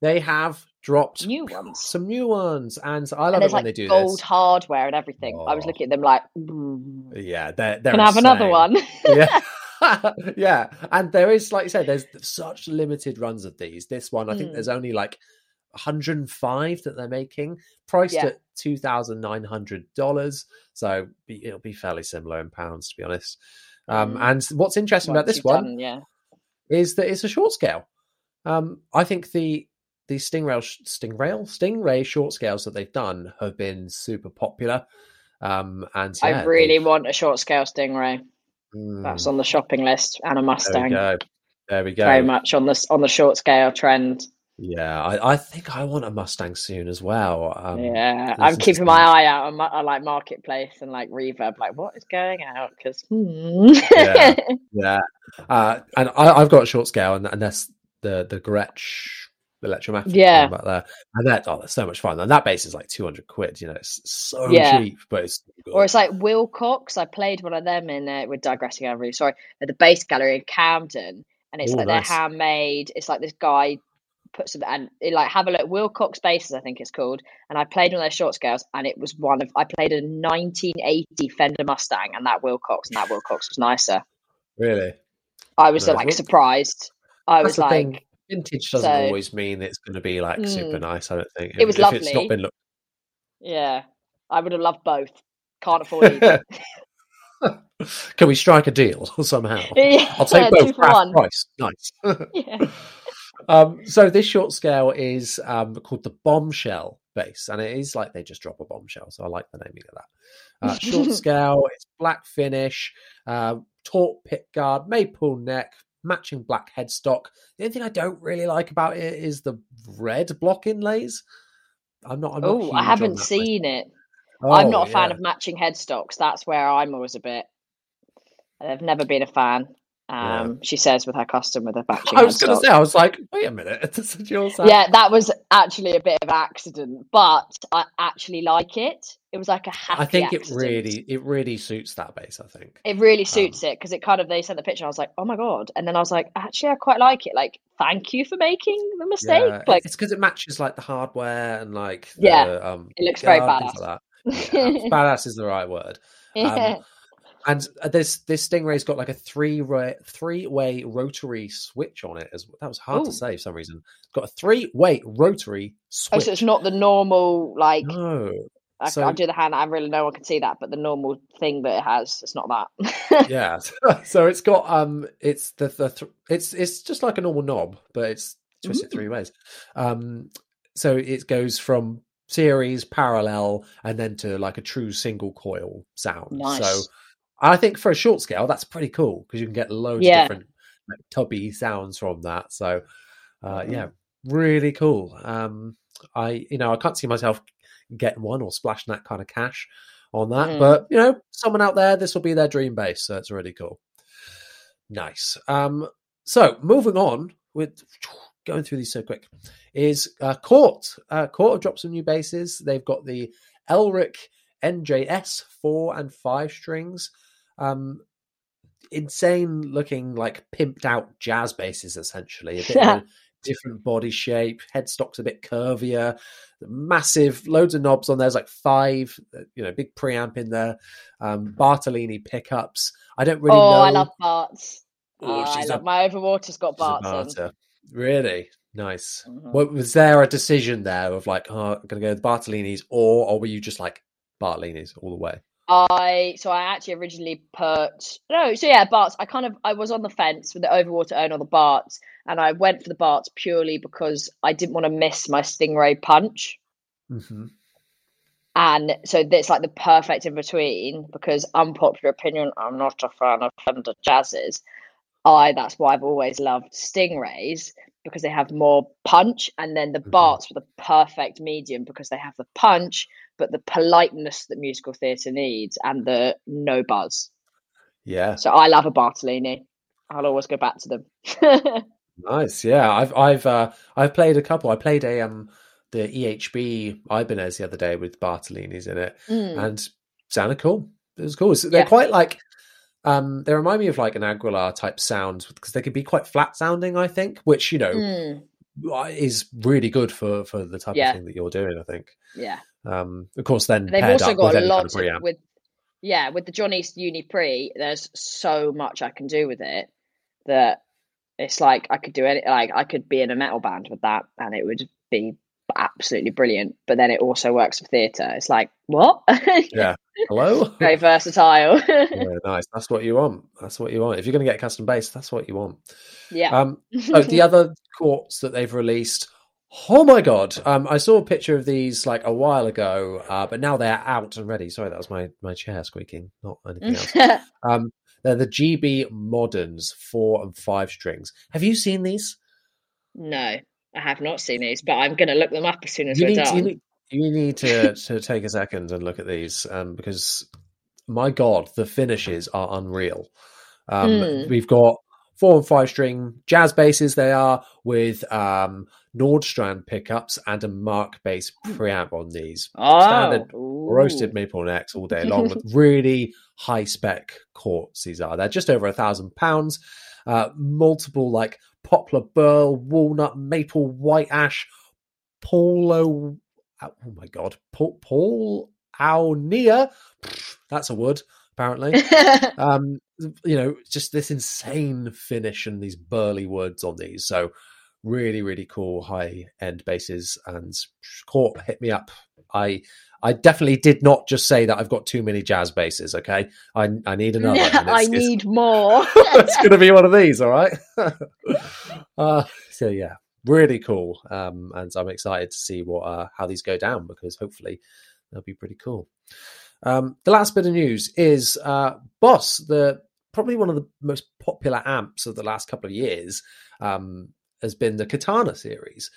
they have dropped New ones. some new ones, and I love and it when like they do this. gold this. hardware and everything. I was Oh. looking at them like, "Mm, Yeah, they're, they're can have another one? [LAUGHS] yeah. [LAUGHS] yeah. And there is, like you said, there's such limited runs of these. This one, I think Mm. there's only like 105 that they're making, priced Yeah. at $2,900. So be, it'll be fairly similar in pounds, to be honest. Um, Mm. And what's interesting about this one done- yeah. is that it's a short scale. Um, I think the the Stingray Stingray Stingray short scales that they've done have been super popular. Um, and I really they've- want a short scale Stingray. That's Mm, on the shopping list and a there we Mustang. go. There we go. Very much on this on the short scale trend. Yeah, I, I think I want a Mustang soon as well. Um, yeah, I'm keeping my eye out on, my, on like marketplace and like Reverb. Like, what is going out? Because Yeah. [LAUGHS] Yeah, uh, and I, I've got a short scale, and, and that's the the Gretsch Electromatic. Yeah. about there, and that oh, that's so much fun. And that bass is like two hundred quid. You know, it's so Yeah. cheap, but it's good. or it's like Wilcox. I played one of them in. Uh, we're digressing. I'm really sorry. At the Bass Gallery in Camden, and it's Ooh, like nice. they're handmade. It's like this guy puts them and it, like have a look. Wilcox basses, I think it's called. And I played one of their short scales, and it was one of I played a 1980 Fender Mustang, and that Wilcox, and that Wilcox was nicer. really. I was Nice. like surprised. I That's was like, thing. Vintage doesn't so- always mean it's going to be like super Mm. nice. I don't think It was if it's not been looked. yeah, I would have loved both. Can't afford either. [LAUGHS] Can we strike a deal [LAUGHS] somehow? [LAUGHS] Yeah, I'll take two both for half one. price. Nice. yeah. um, so this short scale is um, called the bombshell bass, and it is like they just drop a bombshell. So I like the naming of that. Uh, short scale, it's black finish, uh, tort pick guard, maple neck, matching black headstock. The only thing I don't really like about it is the red block inlays. I'm not. I'm not Oh, I haven't seen it. myself. I'm Oh, not a fan yeah. of matching headstocks. That's where I'm always a bit. I've never been a fan. Yeah. Um, she says with her custom with a matching. I was going to say, I was like, wait a minute, [LAUGHS] this is yours. Yeah, that was actually a bit of accident, but I actually like it. It was like a happy. I think it really, it really suits that bass. I think. It really suits it because it kind of they sent the picture. and I was like, oh my god, and then I was like, actually, I quite like it. Like, thank you for making the mistake. Yeah, like, it's because it matches like the hardware and like the, Yeah, um, it looks very things like. Yeah, badass is the right word. [LAUGHS] yeah. Um, and uh, this this Stingray's got like a three way three way rotary switch on it. As that was hard Ooh. to say for some reason. It's got a three way rotary oh, switch. so it's not the normal like. no, I, so- I'll do the hand. I really no one can see that, but the normal thing that it has, it's not that. yeah. [LAUGHS] [LAUGHS] so it's got um, it's the the th- it's it's just like a normal knob, but it's twisted three ways. Um, so it goes from series parallel and then to like a true single coil sound. Nice. So I think for a short scale, that's pretty cool because you can get loads Yeah. of different like, tubby sounds from that. So uh, Mhm. yeah, really cool. Um, I you know I can't see myself getting one or splashing that kind of cash on that, Mm. but you know, someone out there, this will be their dream bass, so it's really cool. Nice. Um, so moving on with [SNIFFS] going through these so quick is uh, Cort. Uh, Cort have dropped some new basses. They've got the Elrick NJS four and five strings. Um, insane looking, like pimped out jazz basses, essentially. A bit of a [LAUGHS] different body shape. Headstock's a bit curvier. Massive, loads of knobs on there. There's like five, uh, you know, big preamp in there. Um, Bartolini pickups. I don't really oh, know. I love Bart's. Oh, I love a, my overwater's got Barton. Barter. Really nice. Mhm. What was there a decision there of like, oh, I'm gonna go with Bartolini's, or or were you just like Bartolini's all the way? I so I actually originally put no, so yeah, Barts. I kind of I was on the fence with the Overwater own or the Barts, and I went for the Barts purely because I didn't want to miss my Stingray punch, Mm-hmm. and so it's like the perfect in between. Because unpopular opinion, I'm not a fan of Fender Jazzes. I that's why I've always loved Stingrays because they have more punch, and then the Mhm. Barts were the perfect medium because they have the punch, but the politeness that musical theatre needs and the no buzz. Yeah, So I love a Bartolini. I'll always go back to them. [LAUGHS] nice. Yeah, I've I've uh, I've played a couple. I played a um the EHB Ibanez the other day with Bartolini's in it, Mm. and sounded cool. It was cool. So they're Yeah. quite like um they remind me of like an Aguilar type sound because they can be quite flat sounding. I think, which you know Mm. is really good for for the type Yeah. of thing that you're doing. I think. Yeah. Um, of course, then They've paired also up got with a lot kind of with yeah, with the John East Uni Pre, there's so much I can do with it that it's like I could do it like I could be in a metal band with that and it would be absolutely brilliant. But then it also works for theatre. It's like, what? [LAUGHS] Yeah. Hello. [LAUGHS] Very versatile. yeah, nice. That's what you want. That's what you want. If you're going to get custom bass, that's what you want. yeah. Um, [LAUGHS] oh, the other Corts that they've released. Oh my god! Um, I saw a picture of these like a while ago, uh, but now they're out and ready. Sorry, that was my my chair squeaking, not anything else. [LAUGHS] um, they're the GB Moderns four and five strings. Have you seen these? no, I have not seen these, but I'm going to look them up as soon as You we're need, done. you need you need to to take a second and look at these, um, because my god, the finishes are unreal. Um, Hmm. We've got four and five string jazz basses. They are with um, Nordstrand pickups and a Markbass preamp on these. oh, Standard roasted maple necks all day long with [LAUGHS] really high spec Corts. These are they're just over a thousand pounds. Uh, multiple like poplar burl, walnut, maple, white ash, polo. Oh my god, Paul, Paul Aunia. That's a wood apparently [LAUGHS] um you know just this insane finish and these burly woods on these so really really cool high end basses and Cort hit me up. I i definitely did not just say that i've got too many jazz basses okay? I i need [LAUGHS] another. I need more. [LAUGHS] it's going to be one of these all right? [LAUGHS] Uh so yeah really cool um and i'm excited to see what uh how these go down because hopefully they'll be pretty cool. Um the last bit of news is uh boss the probably one of the most popular amps of the last couple of years um has been the katana series.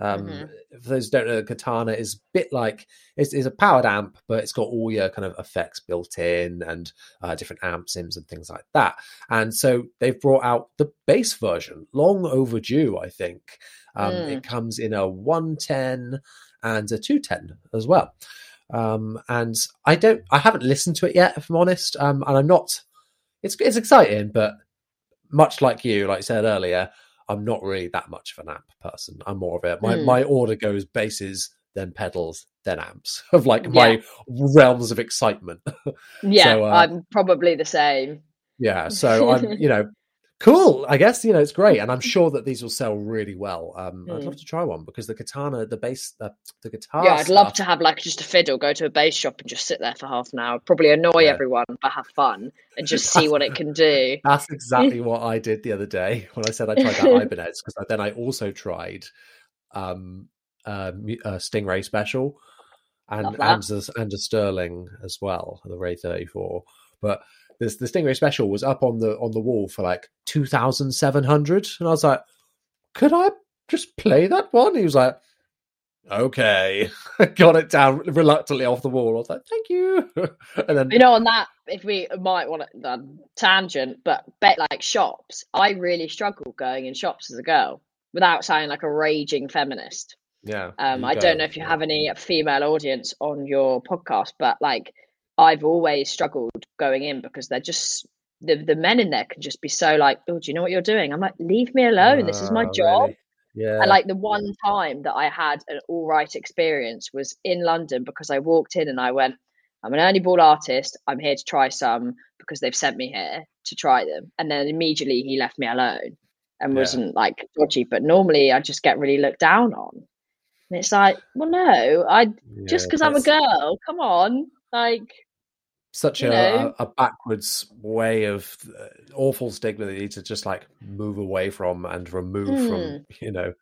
Um Mhm. for those who don't know katana is a bit like it's, it's a powered amp but it's got all your kind of effects built in and uh, different amp sims and things like that. And so they've brought out the bass version long overdue i think. Um Mm. it comes in a 110 and a 210 as well. Um and i don't i haven't listened to it yet if i'm honest. Um and i'm not it's it's exciting but much like you like I said earlier i'm not really that much of an amp person i'm more of a my, Mm. my order goes basses then pedals then amps [LAUGHS] of like my realms of excitement [LAUGHS] yeah, So, uh, I'm probably the same. yeah so i'm [LAUGHS] you know cool i guess you know it's great and i'm sure that these will sell really well um i'd Mm. love to try one because the katana the bass the, the guitar Yeah, I'd love to have like just a fiddle, go to a bass shop and just sit there for half an hour. Probably annoy Yeah. everyone, but have fun and just [LAUGHS] see what it can do. [LAUGHS] That's [LAUGHS] exactly what I did the other day when I said I tried that Ibanez because then I also tried um uh, uh Stingray Special and and a, and a Sterling as well, the Ray 34. But this the Stingray Special was up on the on the wall for like 2700 and I was like, "Could I just play that one?" He was like, "Okay." [LAUGHS] Got it down reluctantly off the wall. I was like, "Thank you." [LAUGHS] and then You know, on that, if we might want to um, tangent, but bet like shops, I really struggled going in shops as a girl without sounding like a raging feminist. yeah. Um, I go. don't know if you have any female audience on your podcast, but like I've always struggled going in because they're just the the men in there can just be so like, oh, do you know what you're doing? I'm like, leave me alone. This is my Ah, job. really? Yeah. And like the one time that I had an all right experience was in London because I walked in and I went, I'm an Ernie Ball artist. I'm here to try some because they've sent me here to try them, and then immediately he left me alone and Yeah. wasn't like dodgy. But normally I just get really looked down on, and it's like, well, no, I just because I'm a girl, come on, like Such a, a, a backwards way of uh, awful stigma that you need to just like move away from and remove from, you know,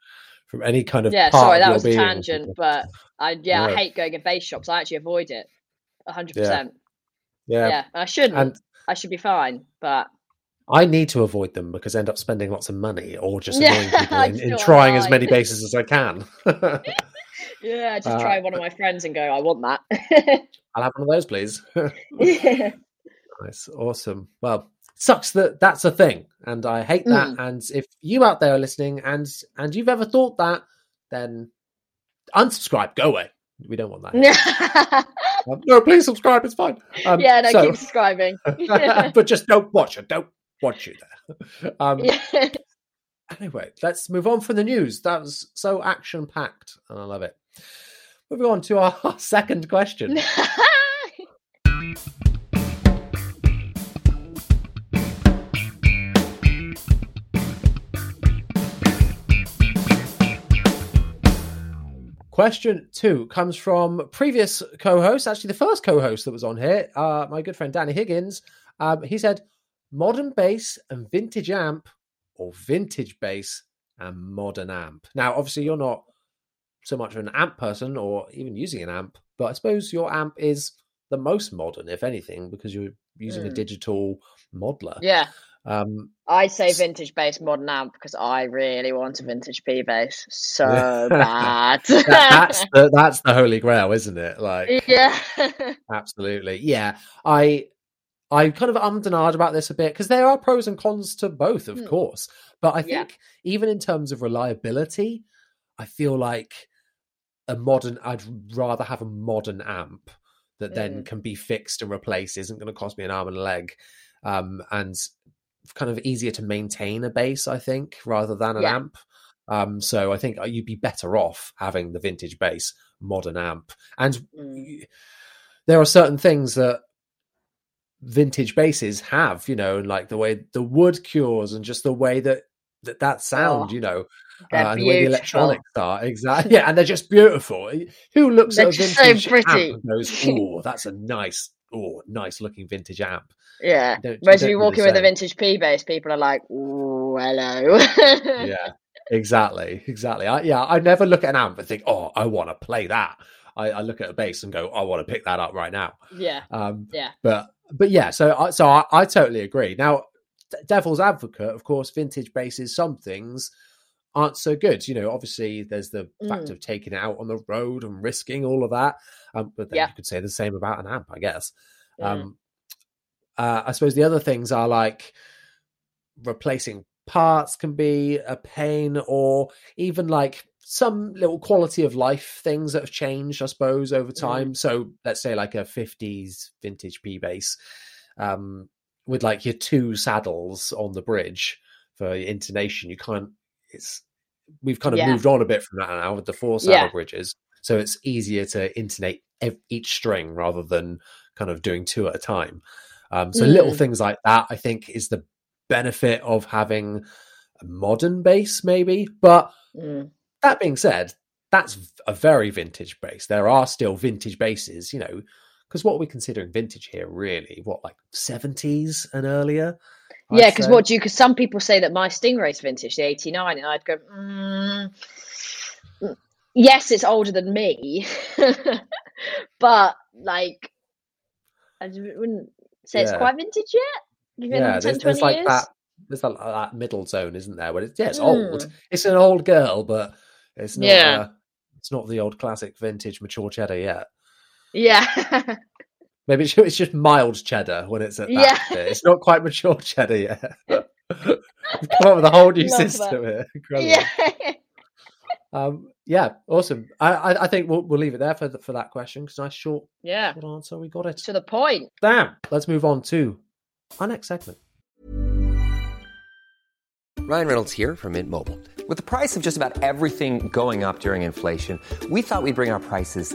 from any kind of Hmm. yeah. Sorry, that was a tangent, but I yeah, I hate going in bass shops. I actually avoid it, 100% yeah. Yeah, I shouldn't. And I should be fine, but I need to avoid them because I end up spending lots of money or just Yeah, annoying people in, [LAUGHS] in trying as many basses as I can. [LAUGHS] yeah, [LAUGHS] just Uh, try one of my friends and go, I want that. I'll have one of those, please. [LAUGHS] yeah. nice, awesome. Well, sucks that that's a thing, and I hate that. Mm. And if you out there are listening and and you've ever thought that, then unsubscribe, go away. We don't want that. [LAUGHS] Um, no, please subscribe. It's fine. Um, yeah, no, so- keep subscribing. [LAUGHS] but just don't watch it. Don't watch it there. Um, yeah. Anyway, let's move on from the news. That was so action packed, and I love it. Moving on to our second question. Question two comes from previous co-host, actually the first co-host that was on here, uh, my good friend Danny Higgins. Um, he said, "Modern bass and vintage amp, or vintage bass and modern amp." Now, obviously, you're not so much of an amp person, or even using an amp, but I suppose your amp is the most modern, if anything, because you're using a Mm. digital modeler. yeah. Um, I say vintage bass modern amp because I really want a vintage P bass so bad. [LAUGHS] that's the, that's the holy grail, isn't it? Like, yeah. [LAUGHS] Absolutely. Yeah. I I kind of ummed and ahed about this a bit because there are pros and cons to both, of Hmm. course. But I Yeah. think even in terms of reliability, I feel like a modern I'd rather have a modern amp that then Mm. can be fixed and replaced, isn't going to cost me an arm and a leg. Um, and kind of easier to maintain a bass, I think, rather than an Yeah. amp. Um, so I think you'd be better off having the vintage bass modern amp. And Mm. there are certain things that vintage basses have, you know, and like the way the wood cures and just the way that that, that sound, Oh, you know, uh, and the way the electronics are. Exactly. [LAUGHS] Yeah, [LAUGHS] and they're just beautiful. Who looks They're at a just so vintage pretty. amp and goes, [LAUGHS] "Oh, that's a nice, oh, nice looking vintage amp." Yeah. You don't- you Whereas if you're do the walking with a vintage P bass, people are like, "Ooh, hello." yeah, exactly, exactly. I, yeah, I never look at an amp and think, "Oh, I want to play that." I, I look at a bass and go, "I want to pick that up right now." yeah. Um, Yeah. but but yeah, so I, so I, I totally agree. Now, devil's advocate, of course, vintage basses, some things aren't so good. You know, obviously there's the fact Mm. of taking it out on the road and risking all of that. Um, but then Yeah. you could say the same about an amp, I guess. Um, uh, I suppose the other things are like replacing parts can be a pain, or even like some little quality of life things that have changed, I suppose, over Mm. time. So let's say like a 50s vintage P bass um, with like your two saddles on the bridge for intonation. You can't, it's, we've kind of Yeah. moved on a bit from that now with the four saddle Yeah. bridges. So it's easier to intonate each string rather than kind of doing two at a time. Um, so little Mm. things like that, I think, is the benefit of having a modern bass, maybe. But Mm. that being said, that's a very vintage bass. There are still vintage basses, you know, because what are we considering vintage here, really? What, like 70s and earlier? I'd Yeah, because what do you? Because some people say that my Stingray's vintage, the '89, and I'd go, mm, mm, yes, it's older than me, [LAUGHS] but like, I d- wouldn't say it's quite vintage yet. Yeah, another 10, there's, there's like that. There's that, that middle zone, isn't there? Where it's, yeah, it's old. Mm. It's an old girl, but it's not. Yeah. Uh, it's not the old classic vintage mature cheddar yet. Yeah, Maybe it's, it's just mild cheddar when it's at that Yeah. bit. It's not quite mature cheddar yet. [LAUGHS] We've come up with a whole [LAUGHS] new Love that. system here. [LAUGHS] Incredible. yeah. Um, yeah, awesome. I, I, I think we'll, we'll leave it there for the, for that question because nice short, yeah. short answer. We got it. To the point. Damn. Let's move on to our next segment. Ryan Reynolds here from Mint Mobile. With the price of just about everything going up during inflation, we thought we'd bring our prices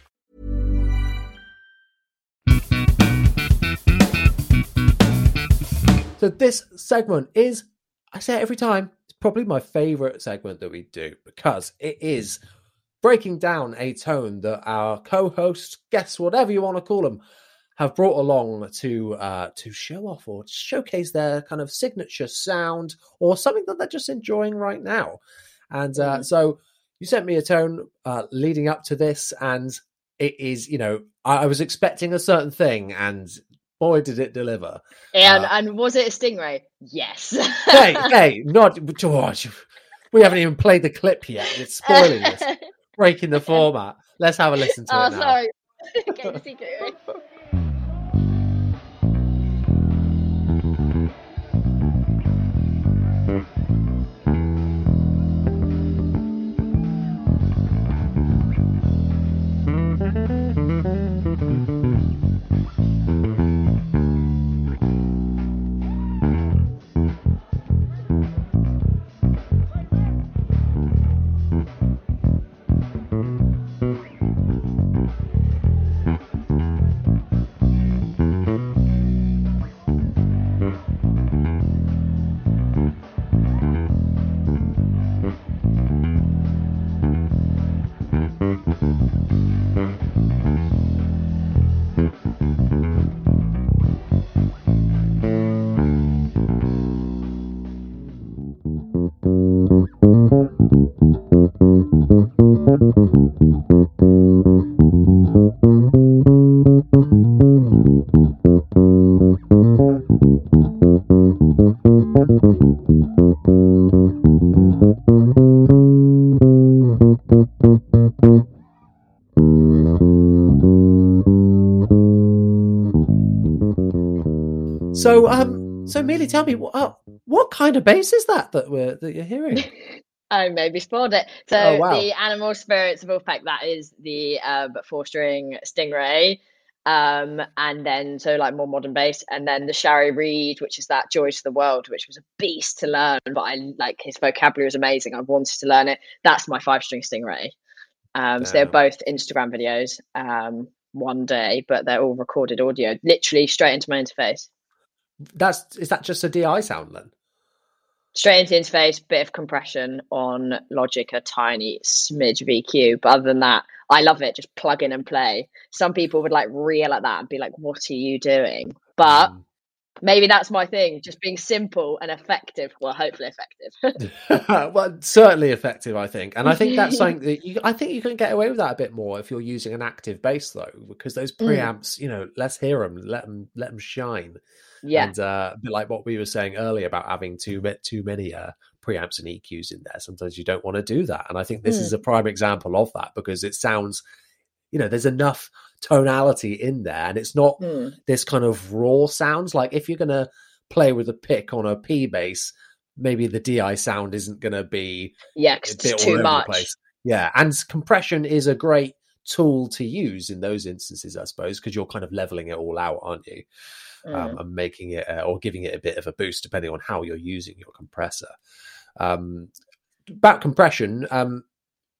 So this segment is, I say it every time, it's probably my favorite segment that we do because it is breaking down a tone that our co-hosts, guests, whatever you want to call them, have brought along to uh, to show off or showcase their kind of signature sound or something that they're just enjoying right now. And uh, so you sent me a tone uh, leading up to this, and it is, you know, I, I was expecting a certain thing, and boy, did it deliver. And Uh, and was it a stingray? Yes. hey, [LAUGHS] hey, not George. We haven't even played the clip yet. It's spoiling this, [LAUGHS] breaking the format. Let's have a listen to oh, it now. sorry. [LAUGHS] okay, So, um, so Meelie, tell me what uh, what kind of bass is that that we're that you're hearing? [LAUGHS] I maybe spoiled it. So Oh, wow. the Animal Spirits of Vulfpeck, that is the um, four string Stingray. Um, and then so like more modern bass, and then the Shari Reed, which is that Joy to the World, which was a beast to learn, but I like his vocabulary was amazing. I wanted to learn it. That's my five string Stingray. Um, so they're both Instagram videos, um, one day, but they're all recorded audio, literally straight into my interface. That's is that just a DI sound then? straight into interface, bit of compression on Logic, a tiny smidge VQ. But other than that, I love it. Just plug in and play. Some people would like reel at that and be like, "What are you doing?" But Mm. Maybe that's my thing, just being simple and effective. Well, hopefully effective. [LAUGHS] [LAUGHS] well, certainly effective, I think, and I think that's [LAUGHS] something that you. I think you can get away with that a bit more if you're using an active bass, though, because those Mm. preamps, you know, let's hear them, let them, let them shine. yeah, And uh, a bit like what we were saying earlier about having too too many uh, preamps and EQs in there. Sometimes you don't want to do that, and I think this Mm. is a prime example of that because it sounds, you know, there's enough tonality in there, and it's not Mm. this kind of raw sounds. Like if you're gonna play with a pick on a P bass, maybe the DI sound isn't gonna be yeah, a 'cause bit it's all too much. Yeah, and compression is a great tool to use in those instances, I suppose, because you're kind of leveling it all out, aren't you? Mm. Um, and making it uh, or giving it a bit of a boost depending on how you're using your compressor. Um, about compression, um,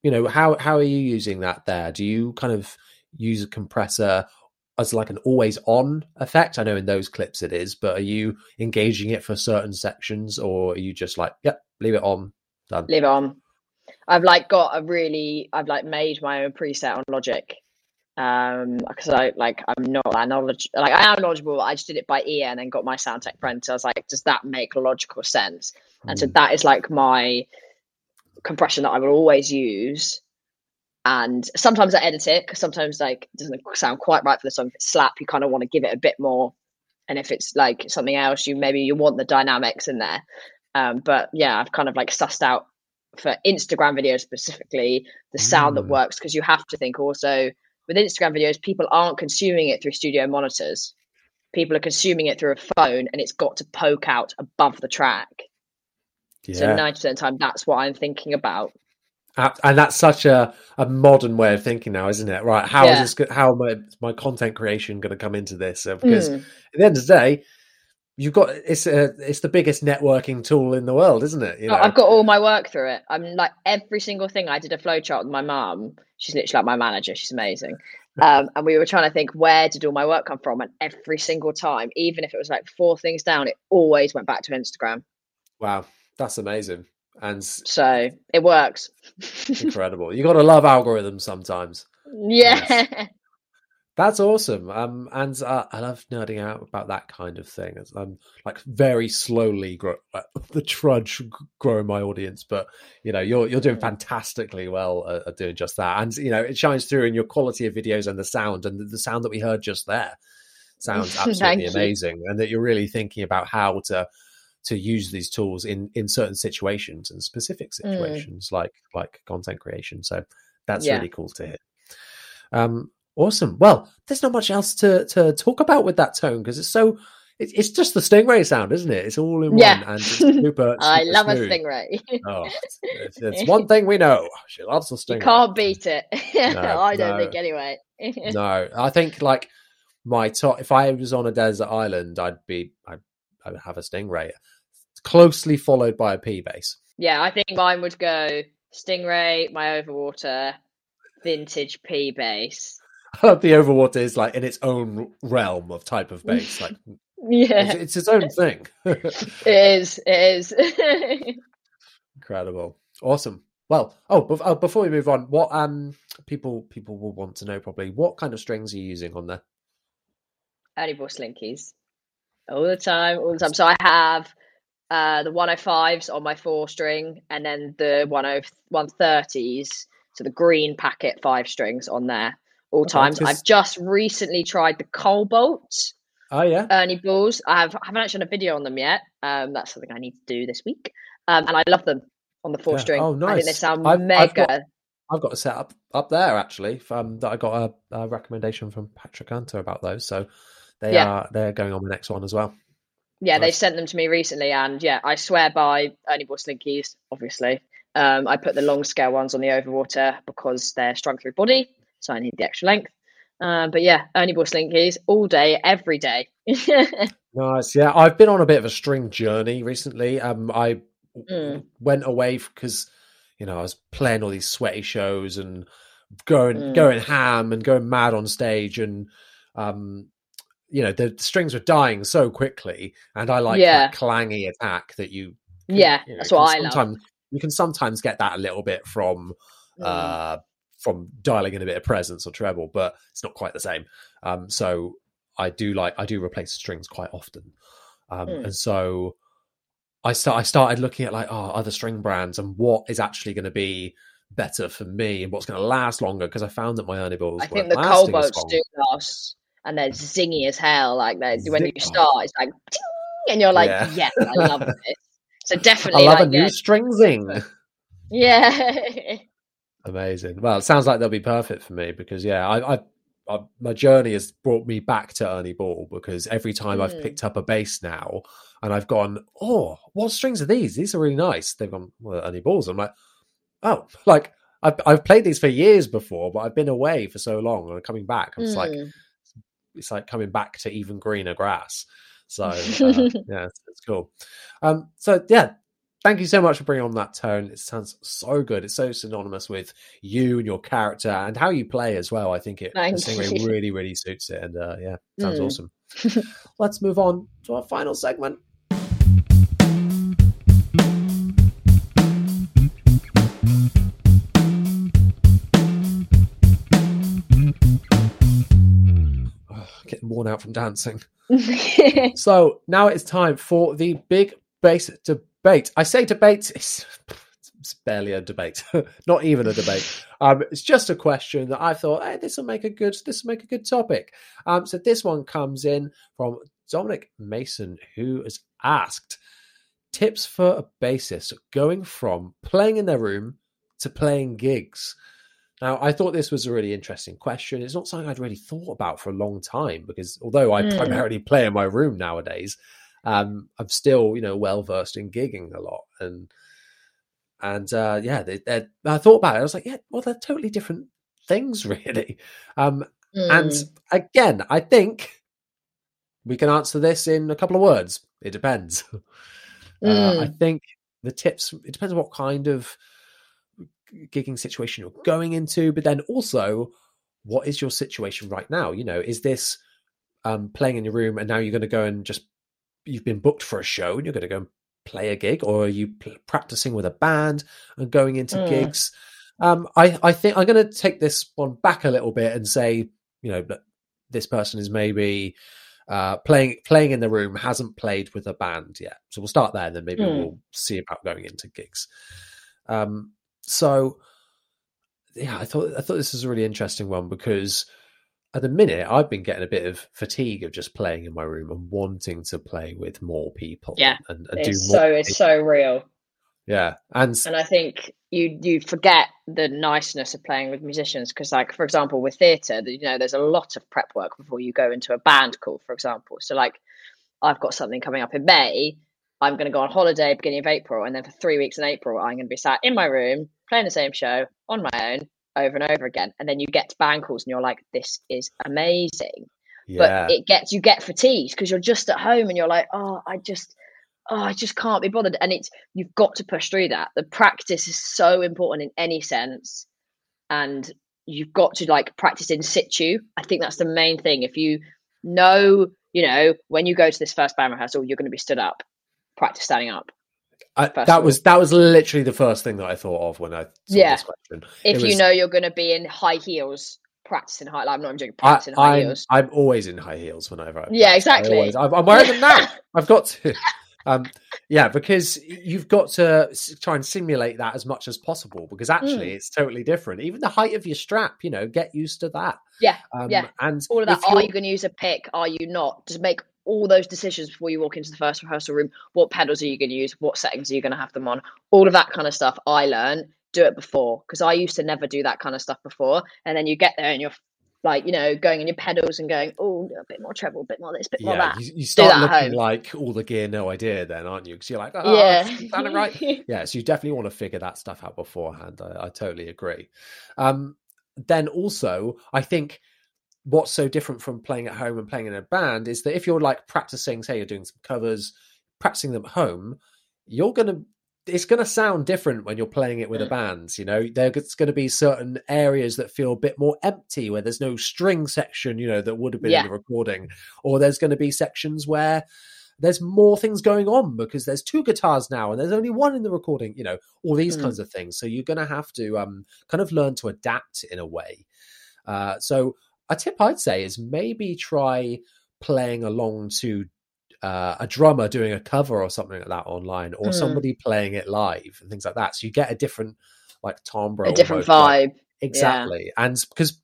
you know, how how are you using that there? Do you kind of use a compressor as like an always on effect? I know in those clips it is, but are you engaging it for certain sections or are you just like, yep, leave it on, done? Leave it on. I've like got a really, I've like made my own preset on Logic Um, because I like I'm not that knowledge like I am knowledgeable. I just did it by ear and then got my sound tech friend. So I was like, does that make logical sense? And so that is like my compression that I will always use. And sometimes I edit it because sometimes like it doesn't sound quite right for the song. If it's slap, you kind of want to give it a bit more. And if it's like something else, you maybe you want the dynamics in there. Um, but yeah, I've kind of like sussed out for Instagram videos specifically the sound that Mm. works because you have to think also with Instagram videos, people aren't consuming it through studio monitors. People are consuming it through a phone and it's got to poke out above the track. So 90% of the time, that's what I'm thinking about. And that's such a, a modern way of thinking now, isn't it? Right? How is Yeah. this? How my my content creation going to come into this? Because Mm. at the end of the day, you've got it's a, it's the biggest networking tool in the world, isn't it? You know, I've got all my work through it. I'm like every single thing. I did a flowchart with my mum. She's literally like my manager. She's amazing. Um, and we were trying to think where did all my work come from, and every single time, even if it was like four things down, it always went back to Instagram. wow, that's amazing and So it works. [LAUGHS] incredible. You got to love algorithms sometimes. yeah. That's awesome. Um, and uh, I love nerding out about that kind of thing. I'm like very slowly grow, uh, [LAUGHS] the trudge growing my audience, but you know, you're you're doing fantastically well at, at doing just that. And you know, it shines through in your quality of videos and the sound and the, the sound that we heard just there sounds [LAUGHS] absolutely you. amazing. And that you're really thinking about how to to use these tools in in certain situations and specific situations like like content creation. So that's Yeah. really cool to hear. Um, awesome. Well, there's not much else to to talk about with that tone because it's so. It, it's just the stingray sound, isn't it? It's all in Yeah. one, and it's super. [LAUGHS] I super love a stingray. Oh, it's, [LAUGHS] it's, one thing we know. She loves you stingray. can't beat it. [LAUGHS] I don't no. think anyway. no, I think like my top. If I was on a desert island, I'd be. I'd, I would have a stingray, closely followed by a P bass. Yeah, I think mine would go Stingray, my Overwater, vintage P bass. [LAUGHS] the overwater is like in its own realm of type of [LAUGHS] bass. Like Yeah, it's, it's its own thing. [LAUGHS] it is. It is. Incredible, awesome. Well, oh, bef- oh, before we move on, what um people people will want to know probably what kind of strings are you using on there? Ernie Ball slinkies all the time, all the time. So I have uh, the 105s on my four string, and then the 10 130s. So the green packet five strings on there all times. 'cause- I've just recently tried the Cobalt. Oh yeah, Ernie balls. I have I haven't actually done a video on them yet. Um, that's something I need to do this week. Um, and I love them on the four Yeah. string. Oh, nice. I think they sound I've- I've mega. got- I've got a set up up there actually. Um, that I got a, a recommendation from Patrick Hunter about those, so they Yeah. are they're going on the next one as well. Yeah, they sent them to me recently, and yeah, I swear by Ernie ball slinkies. Obviously, um, I put the long scale ones on the overwater because they're strung through body, so I need the extra length. Um, but yeah, Ernie ball slinkies all day, every day. [LAUGHS] Nice. Yeah, I've been on a bit of a string journey recently. Um, I Mm. went away because you know I was playing all these sweaty shows and going Mm. going ham and going mad on stage, and um, you know the strings were dying so quickly, and I like Yeah. that clangy attack that you. can- yeah, you know, that's what I love. sometimes, You can sometimes get that a little bit from Mm. uh, from dialing in a bit of presence or treble, but it's not quite the same. Um, so I do like I do replace strings quite often, um, Mm. and so I start I started looking at like oh other string brands and what is actually going to be better for me and what's going to last longer because I found that my Ernie balls I think the Cobalts do last, and they're zingy as hell. Like they when you start, it's like, ting, and you're like, Yeah. yes, I love [LAUGHS] this. So definitely, I definitely, love like, a new yeah, string zing. [LAUGHS] yeah, [LAUGHS] Amazing. Well, it sounds like they'll be perfect for me because yeah, I, I, I my journey has brought me back to Ernie Ball because every time I've Mm. picked up a bass now and I've gone, oh, what strings are these? These are really nice. They've gone well, Ernie Balls. I'm like, oh, like I've I've played these for years before, but I've been away for so long and I'm coming back. I'm just like Mm. It's like coming back to even greener grass. So uh, [LAUGHS] yeah, it's, it's cool. Um, so yeah, thank you so much for bringing on that tone. It sounds so good. It's so synonymous with you and your character and how you play as well. I think it the Thank stingray you. really, really suits it. And uh, yeah, sounds Mm. awesome. Let's move on to our final segment. Worn out from dancing. [LAUGHS] so now it's time for the big bass debate. I say debate, it's, it's barely a debate, [LAUGHS] not even a debate. Um, it's just a question that I thought, hey, this will make a good this will make a good topic. Um, so this one comes in from Dominic Mason, who has asked tips for a bassist going from playing in their room to playing gigs. Now, I thought this was a really interesting question. It's not something I'd really thought about for a long time because although I Mm. primarily play in my room nowadays, um, I'm still, you know, well versed in gigging a lot. And and uh, yeah, they, I thought about it. I was like, yeah, well, they're totally different things, [LAUGHS] really. Um, and Mm. again, I think we can answer this in a couple of words. It depends. [LAUGHS] Uh, I Mm. think the tips, it depends on what kind of gigging situation you're going into, but then also what is your situation right now? You know, is this um, playing in your room and now you're going to go and just, you've been booked for a show and you're going to go and play a gig, or are you pl- practicing with a band and going into Mm. gigs? Um, I, I think I'm going to take this one back a little bit and say, you know, that this person is maybe uh, playing playing in the room, hasn't played with a band yet. So we'll start there, and then maybe Hmm. we'll see about going into gigs. Um, so yeah, I thought I thought this was a really interesting one because at the minute I've been getting a bit of fatigue of just playing in my room and wanting to play with more people. Yeah, and, and do It's so it's so real. yeah, and and I think you you forget the niceness of playing with musicians because, like for example, with theatre, you know, there's a lot of prep work before you go into a band call, for example. So, like, I've got something coming up in May. I'm going to go on holiday beginning of April, and then for three weeks in April, I'm going to be sat in my room playing the same show on my own over and over again. And then you get to band calls, and you're like, "This is amazing." yeah, but it gets you get fatigued because you're just at home and you're like oh i just oh i just can't be bothered. And it's you've got to push through that. The practice is so important in any sense and you've got to like practice in situ. I think that's the main thing. If you know you know when you go to this first band rehearsal you're going to be stood up practice standing up I, that was that was literally the first thing that I thought of when I saw Yeah. this question. if It you know you're going to be in high heels practicing high like i'm not even joking I, practicing high I'm, heels I'm always in high heels whenever I Yeah, exactly. Always, I'm, I'm wearing them now. [LAUGHS] I've got to. Um, yeah, because you've got to try and simulate that as much as possible because actually Mm. it's totally different. Even the height of your strap, you know, get used to that. yeah Um, Yeah. And all of that. Are you going to use a pick? Are you not? Just make all those decisions before you walk into the first rehearsal room. What pedals are you going to use? What settings are you going to have them on? All of that kind of stuff. I learned do it before because I used to never do that kind of stuff before. And then you get there and you're like, you know, going in your pedals and going, oh, a bit more treble, a bit more this, a bit more that. you, you start that looking home. like all the gear, no idea, then, aren't you? Because you're like, oh, yeah, yeah, right. [LAUGHS] yeah, so you definitely want to figure that stuff out beforehand. I, I totally agree. Um, then also, I think what's so different from playing at home and playing in a band is that if you're like practicing, say you're doing some covers, practicing them at home, you're gonna it's gonna sound different when you're playing it with a band. You know, there's gonna be certain areas that feel a bit more empty where there's no string section, you know, that would have been Yeah. in the recording, or there's gonna be sections where there's more things going on because there's two guitars now and there's only one in the recording you know all these Mm. kinds of things so you're going to have to um, kind of learn to adapt in a way uh, so a tip i'd say is maybe try playing along to uh, a drummer doing a cover or something like that online or Mm. somebody playing it live and things like that so you get a different like timbre a different almost, like- vibe. exactly and because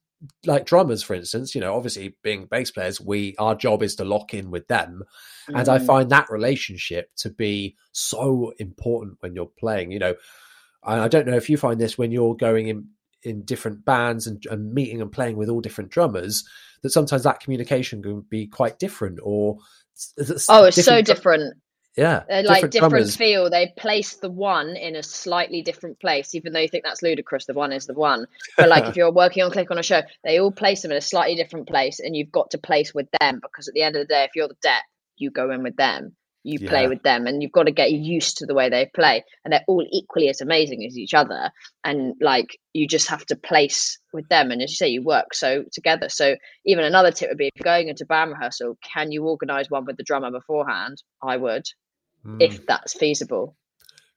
like drummers for instance you know obviously being bass players we our job is to lock in with them and i Mm. find that relationship to be so important when you're playing you know i don't know if you find this when you're going in in different bands and, and meeting and playing with all different drummers that sometimes that communication can be quite different or Oh, it's so dru- different. yeah They're like different drummers feel. They place the one in a slightly different place, even though you think that's ludicrous. The one is the one. But like if [LAUGHS] you're working on click on a show, they all place them in a slightly different place, and you've got to place with them because at the end of the day, if you're the deck, you go in with them. You play with them, and you've got to get used to the way they play, and they're all equally as amazing as each other. And like you just have to place with them, and as you say, you work so together. So even another tip would be if you're going into band rehearsal, can you organise one with the drummer beforehand? I would Mm, if that's feasible.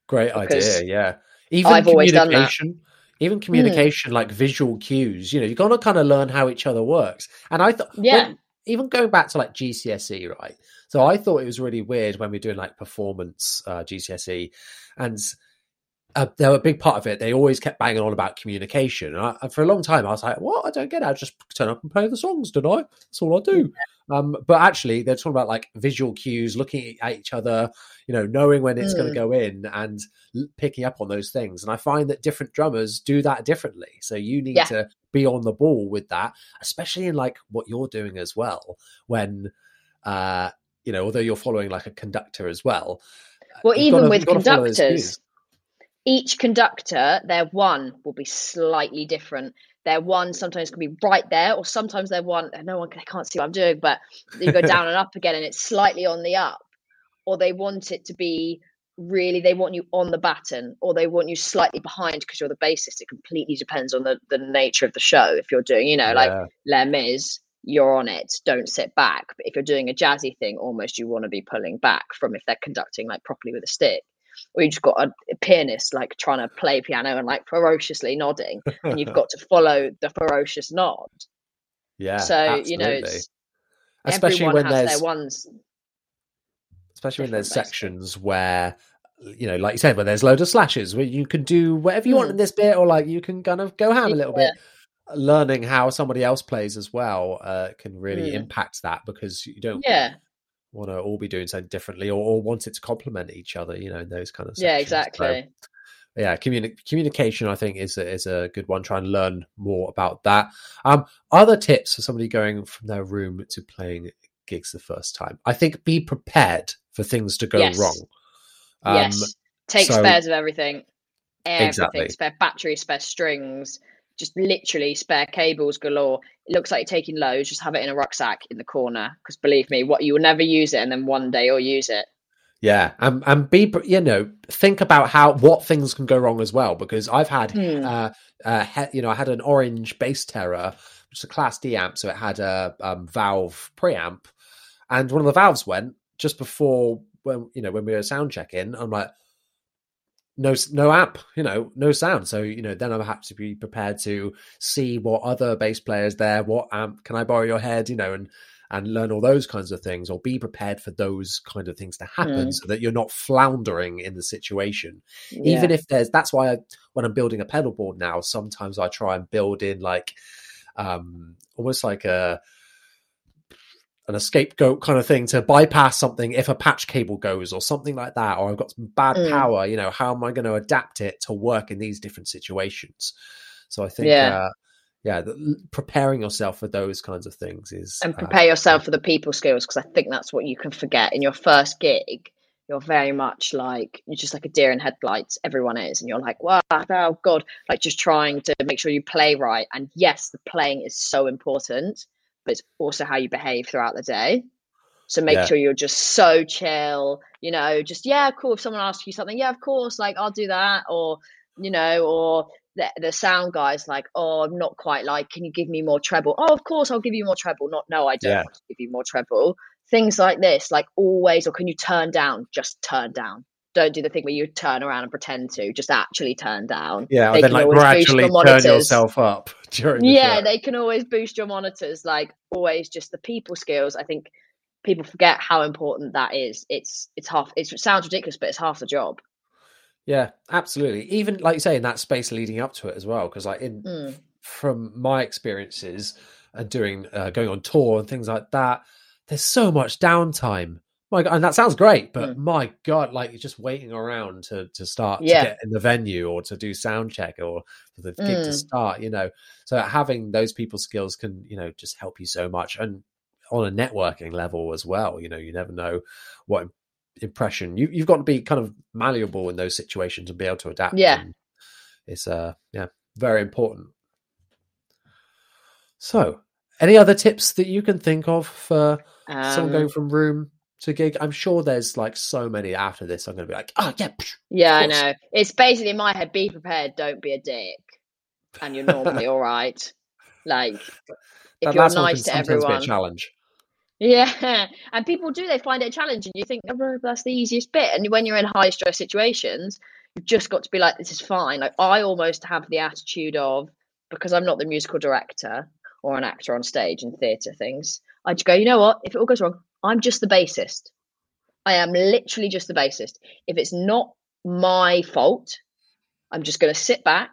great because idea yeah even I've always done that. communication even communication like visual cues you know you've got to kind of learn how each other works and i thought Yeah. when, even going back to like GCSE, right? So I thought it was really weird when we were doing like performance uh, GCSE, and uh, they were a big part of it. They always kept banging on about communication. And, I, and for a long time, I was like, "What? I don't get it. I just turn up and play the songs, don't I? That's all I do." Um, but actually, they're talking about like visual cues, looking at each other, you know, knowing when it's going Mm. to go in, and l- picking up on those things. And I find that different drummers do that differently. So you need Yeah. to be on the ball with that, especially in like what you're doing as well. When, uh, you know, although you're following like a conductor as well. Well, even gotta- with you've gotta follow those conductors. Each conductor, their one will be slightly different. Their one sometimes can be right there, or sometimes their one, no one they can't see what I'm doing, but you go down and up again, and it's slightly on the up. Or they want it to be really, they want you on the baton, or they want you slightly behind because you're the bassist. It completely depends on the, the nature of the show. If you're doing, you know, like Yeah. Les Mis, you're on it, don't sit back. But if you're doing a jazzy thing, almost you want to be pulling back from if they're conducting like properly with a stick. Or you just got a, pianist like trying to play piano and like ferociously nodding, and you've got to follow the ferocious nod. yeah, so you know, it's, especially when there's their ones. especially when there's basically. sections where you know like you said where there's loads of slashes where you can do whatever you want in Hmm. this bit or like you can kind of go ham a little bit learning how somebody else plays as well uh, can really Hmm. impact that because you don't Yeah, want to all be doing something differently or, or want it to complement each other you know those kind of yeah, sections. So, exactly. yeah communi- communication i think is a, is a good one try and learn more about that um other tips for somebody going from their room to playing gigs the first time i think be prepared for things to go Yes. wrong um yes, take so- spares of everything, everything, Exactly. spare batteries, spare strings, just literally spare cables galore. It looks like you're taking loads. Just have it in a rucksack in the corner because believe me, what you will never use it, and then one day you'll use it. yeah and and be you know think about how what things can go wrong as well because i've had Hmm. uh, uh he, you know i had an orange bass terror which is a class d amp so it had a um, valve preamp and one of the valves went just before when you know when we were sound checking i'm like no no amp you know no sound. So you know then i have to be prepared to see what other bass players there what amp can i borrow your head you know and and learn all those kinds of things or be prepared for those kind of things to happen Mm. so that you're not floundering in the situation. Even if there's that's why I, when i'm building a pedal board now sometimes i try and build in like um almost like a an scapegoat kind of thing to bypass something if a patch cable goes or something like that or i've got some bad Mm. power you know how am i going to adapt it to work in these different situations so i think Yeah. uh yeah the, preparing yourself for those kinds of things is and uh, prepare yourself for the people skills because I think that's what you can forget in your first gig. You're very much like you're just like a deer in headlights. Everyone is, and you're like, wow, oh god, like just trying to make sure you play right. And yes, the playing is so important, but it's also how you behave throughout the day. So make Yeah. sure you're just so chill. You know, just yeah, cool. If someone asks you something, yeah, of course, like I'll do that, or you know, or the, the sound guy's like, oh, I'm not quite like, can you give me more treble? Oh, of course, I'll give you more treble. Not, no, I don't Yeah. want to give you more treble. Things like this, like always, or can you turn down? Just turn down. Don't do the thing where you turn around and pretend to. Just actually turn down. yeah They then like gradually your turn yourself up [LAUGHS] during the Yeah, show. they can always boost your monitors. Like always, just the people skills. I think people forget how important that is. It's it's half. It's, it sounds ridiculous, but it's half the job. Yeah, absolutely. Even like you say in that space leading up to it as well, because like in Mm. from my experiences and doing uh, going on tour and things like that, there's so much downtime. My God, and that sounds great, but Mm. my God, like you're just waiting around to to start Yeah. to get in the venue or to do sound check or for the gig to Mm. start. You know, so having those people skills can you know just help you so much and on a networking level as well. You know, you never know what impression you you've got to be kind of malleable in those situations and be able to adapt. Yeah. and it's uh yeah very important. So, any other tips that you can think of for someone going Um, from room to gig? I'm sure there's like so many after this. I'm going to be like, oh yeah, Yeah, I know. It's basically in my head, be prepared, don't be a dick. And you're normally all right. Like if that you're last one can nice to everyone. challenge. Yeah. [LAUGHS] And people do, they find it a challenge and you think, oh, that's the easiest bit. And when you're in high stress situations, you've just got to be like, this is fine. Like I almost have the attitude of because I'm not the musical director, or an actor on stage in theatre things, I'd just go, you know what? If it all goes wrong, I'm just the bassist. I am literally just the bassist. If it's not my fault, I'm just going to sit back,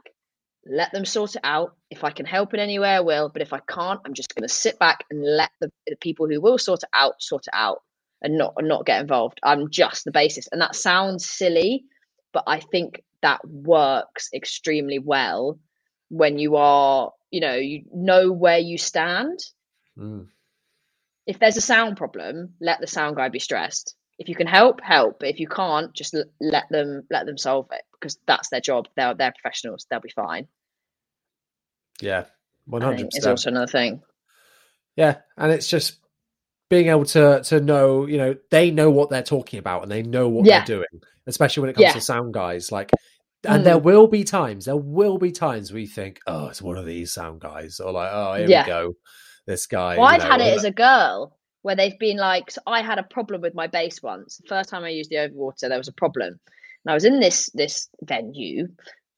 let them sort it out. If I can help in any way, I will. But if I can't, I'm just going to sit back and let the, the people who will sort it out sort it out and not and not get involved. I'm just the bassist, and that sounds silly, but I think that works extremely well when you are, you know, you know where you stand. Mm. If there's a sound problem, let the sound guy be stressed. If you can help, help. But if you can't, just let them let them solve it because that's their job. They're they're professionals. They'll be fine. Yeah, hundred think Is percent. also another thing. Yeah, and it's just being able to to know, you know, they know what they're talking about and they know what Yeah. they're doing, especially when it comes Yeah. to sound guys. Like, and there mm. will be times, there will be times we think, oh, it's one of these sound guys, or like, oh, here Yeah. we go, this guy. Well, I've know, had it as a girl where they've been like, so I had a problem with my bass once. The first time I used the Overwater, there was a problem. And I was in this this venue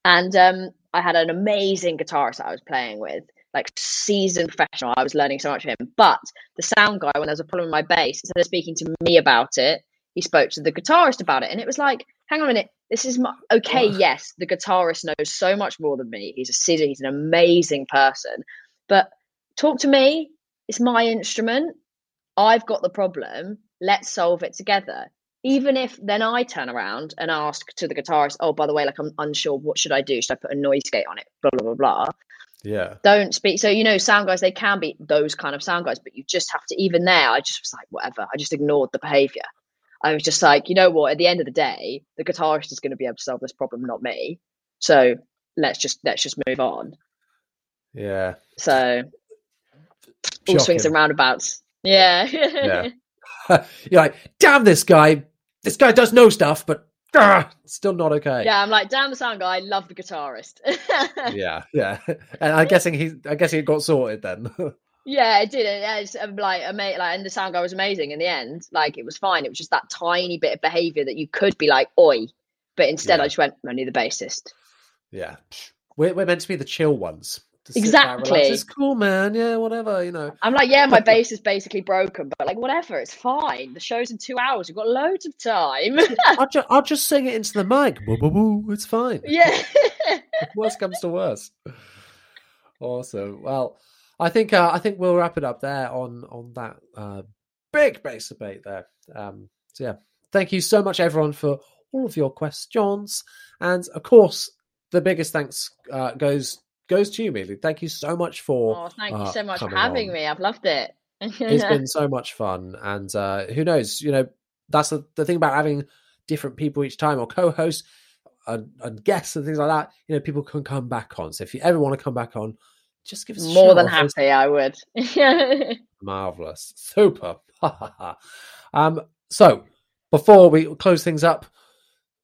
and um I had an amazing guitarist I was playing with, like seasoned professional. I was learning so much from him. But the sound guy, when there was a problem with my bass, instead of speaking to me about it, he spoke to the guitarist about it. And it was like, hang on a minute, this is my okay, yes, the guitarist knows so much more than me. He's a seasoned, he's an amazing person. But talk to me, it's my instrument. I've got the problem. Let's solve it together. Even if then I turn around and ask to the guitarist, oh, by the way, like I'm unsure, what should I do? Should I put a noise gate on it? Blah, blah, blah, blah. yeah, Don't speak. So, you know, sound guys, they can be those kind of sound guys, but you just have to, even there, I just was like, whatever. I just ignored the behavior. I was just like, you know what? At the end of the day, the guitarist is going to be able to solve this problem, not me. So let's just let's just move on. yeah, So all swings and roundabouts. Yeah. Yeah. [LAUGHS] [LAUGHS] You're like, damn this guy. This guy does know stuff, but ah, still not okay. Yeah, I'm like, damn the sound guy, I love the guitarist. [LAUGHS] yeah, yeah. And I'm guessing he, I guess he got sorted then. yeah, it did. It's like, ama- like, and the sound guy was amazing in the end. Like, it was fine. It was just that tiny bit of behavior that you could be like, oi. But instead, Yeah. I just went, only the bassist. yeah, we're we're meant to be the chill ones. Sit back. Exactly. It's cool, man. Yeah, whatever. You know. I'm like, yeah, my bass is basically broken, but like, whatever, it's fine. The show's in two hours. We've got loads of time. [LAUGHS] I'll, ju- I'll just sing it into the mic. It's fine. yeah. [LAUGHS] worst comes to worst. Awesome. Well, I think uh, I think we'll wrap it up there on on that uh, big bass debate there. Um, so yeah, thank you so much everyone for all of your questions, and of course, the biggest thanks uh, goes goes to you, Meelie. Thank you so much for. Oh, thank you uh, so much for having on. me. I've loved it. It's been [LAUGHS] so much fun, and uh, who knows? You know, that's the, the thing about having different people each time or co-hosts and, and guests and things like that. You know, people can come back on. So if you ever want to come back on, just give us more than happy. I would. [LAUGHS] Marvelous, super. [LAUGHS] um, so before we close things up,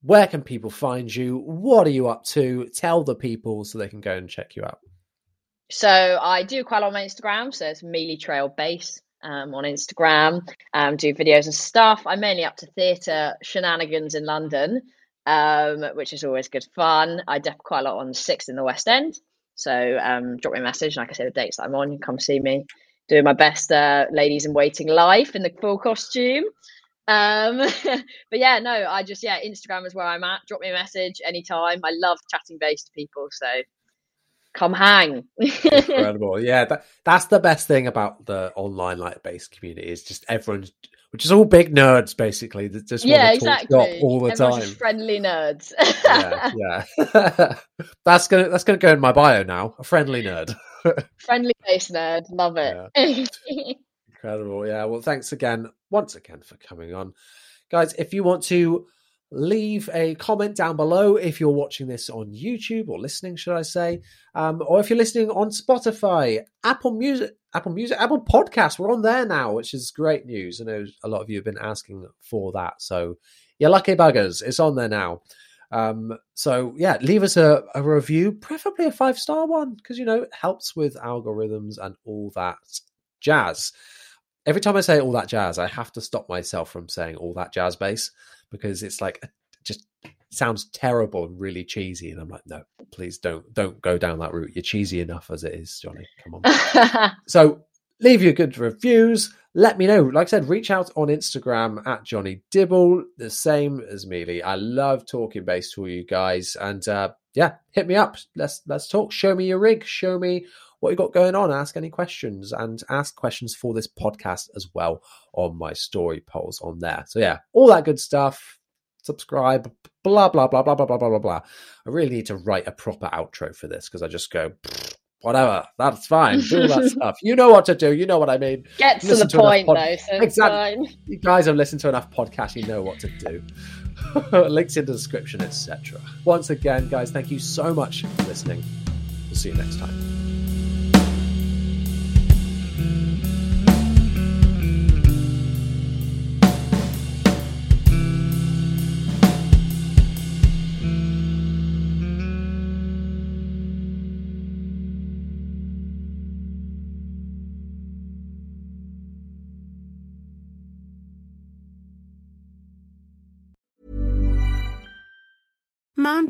where can people find you? What are you up to? Tell the people so they can go and check you out. So I do quite a lot on my Instagram. So it's Meelie Traill Bass um, on Instagram. Um, do videos and stuff. I'm mainly up to theatre shenanigans in London, um, which is always good fun. I def quite a lot on Six in the West End. So um, drop me a message. Like I say, the dates that I'm on, come see me. Doing my best uh, ladies in waiting life in the full costume. Um, [LAUGHS] but yeah, no, I just yeah, Instagram is where I'm at. Drop me a message anytime. I love chatting bass to people, so come hang. [LAUGHS] Incredible. Yeah, that, that's the best thing about the online like bass community is just everyone's, which is all big nerds basically that just yeah, want to talk exactly. all the Everyone's time. friendly nerds. yeah, yeah. [LAUGHS] that's gonna that's gonna go in my bio now. A friendly nerd. friendly bass nerd. Love it. Incredible. Yeah. Well, thanks again, once again, for coming on. Guys, if you want to leave a comment down below if you're watching this on YouTube or listening, should I say, um, or if you're listening on Spotify, Apple Music, Apple Music, Apple Podcasts, we're on there now, which is great news. I know a lot of you have been asking for that. So, you're lucky buggers. It's on there now. Um, so yeah, leave us a, a review, preferably a five star one, because you know it helps with algorithms and all that jazz. Every time I say all that jazz, I have to stop myself from saying all that jazz bass because it's like just sounds terrible and really cheesy. And I'm like, no, please don't don't go down that route. You're cheesy enough as it is, Jonny. Come on. [LAUGHS] so leave your good reviews. Let me know. Like I said, reach out on Instagram at Jonny Dibble, the same as Meelie. I love talking bass to you guys. And uh, yeah, hit me up. Let's let's talk. Show me your rig. Show me what you got going on. Ask any questions and ask questions for this podcast as well on my story polls on there. So yeah, all that good stuff. Subscribe, blah blah blah blah blah blah blah blah. blah. I really need to write a proper outro for this because I just go whatever. That's fine. Do all that [LAUGHS] stuff. You know what to do. You know what I mean. Get to the point, pod- though. So exactly. Fine. You guys have listened to enough podcasts. You know what to do. [LAUGHS] Links in the description, etc. Once again, guys, thank you so much for listening. We'll see you next time.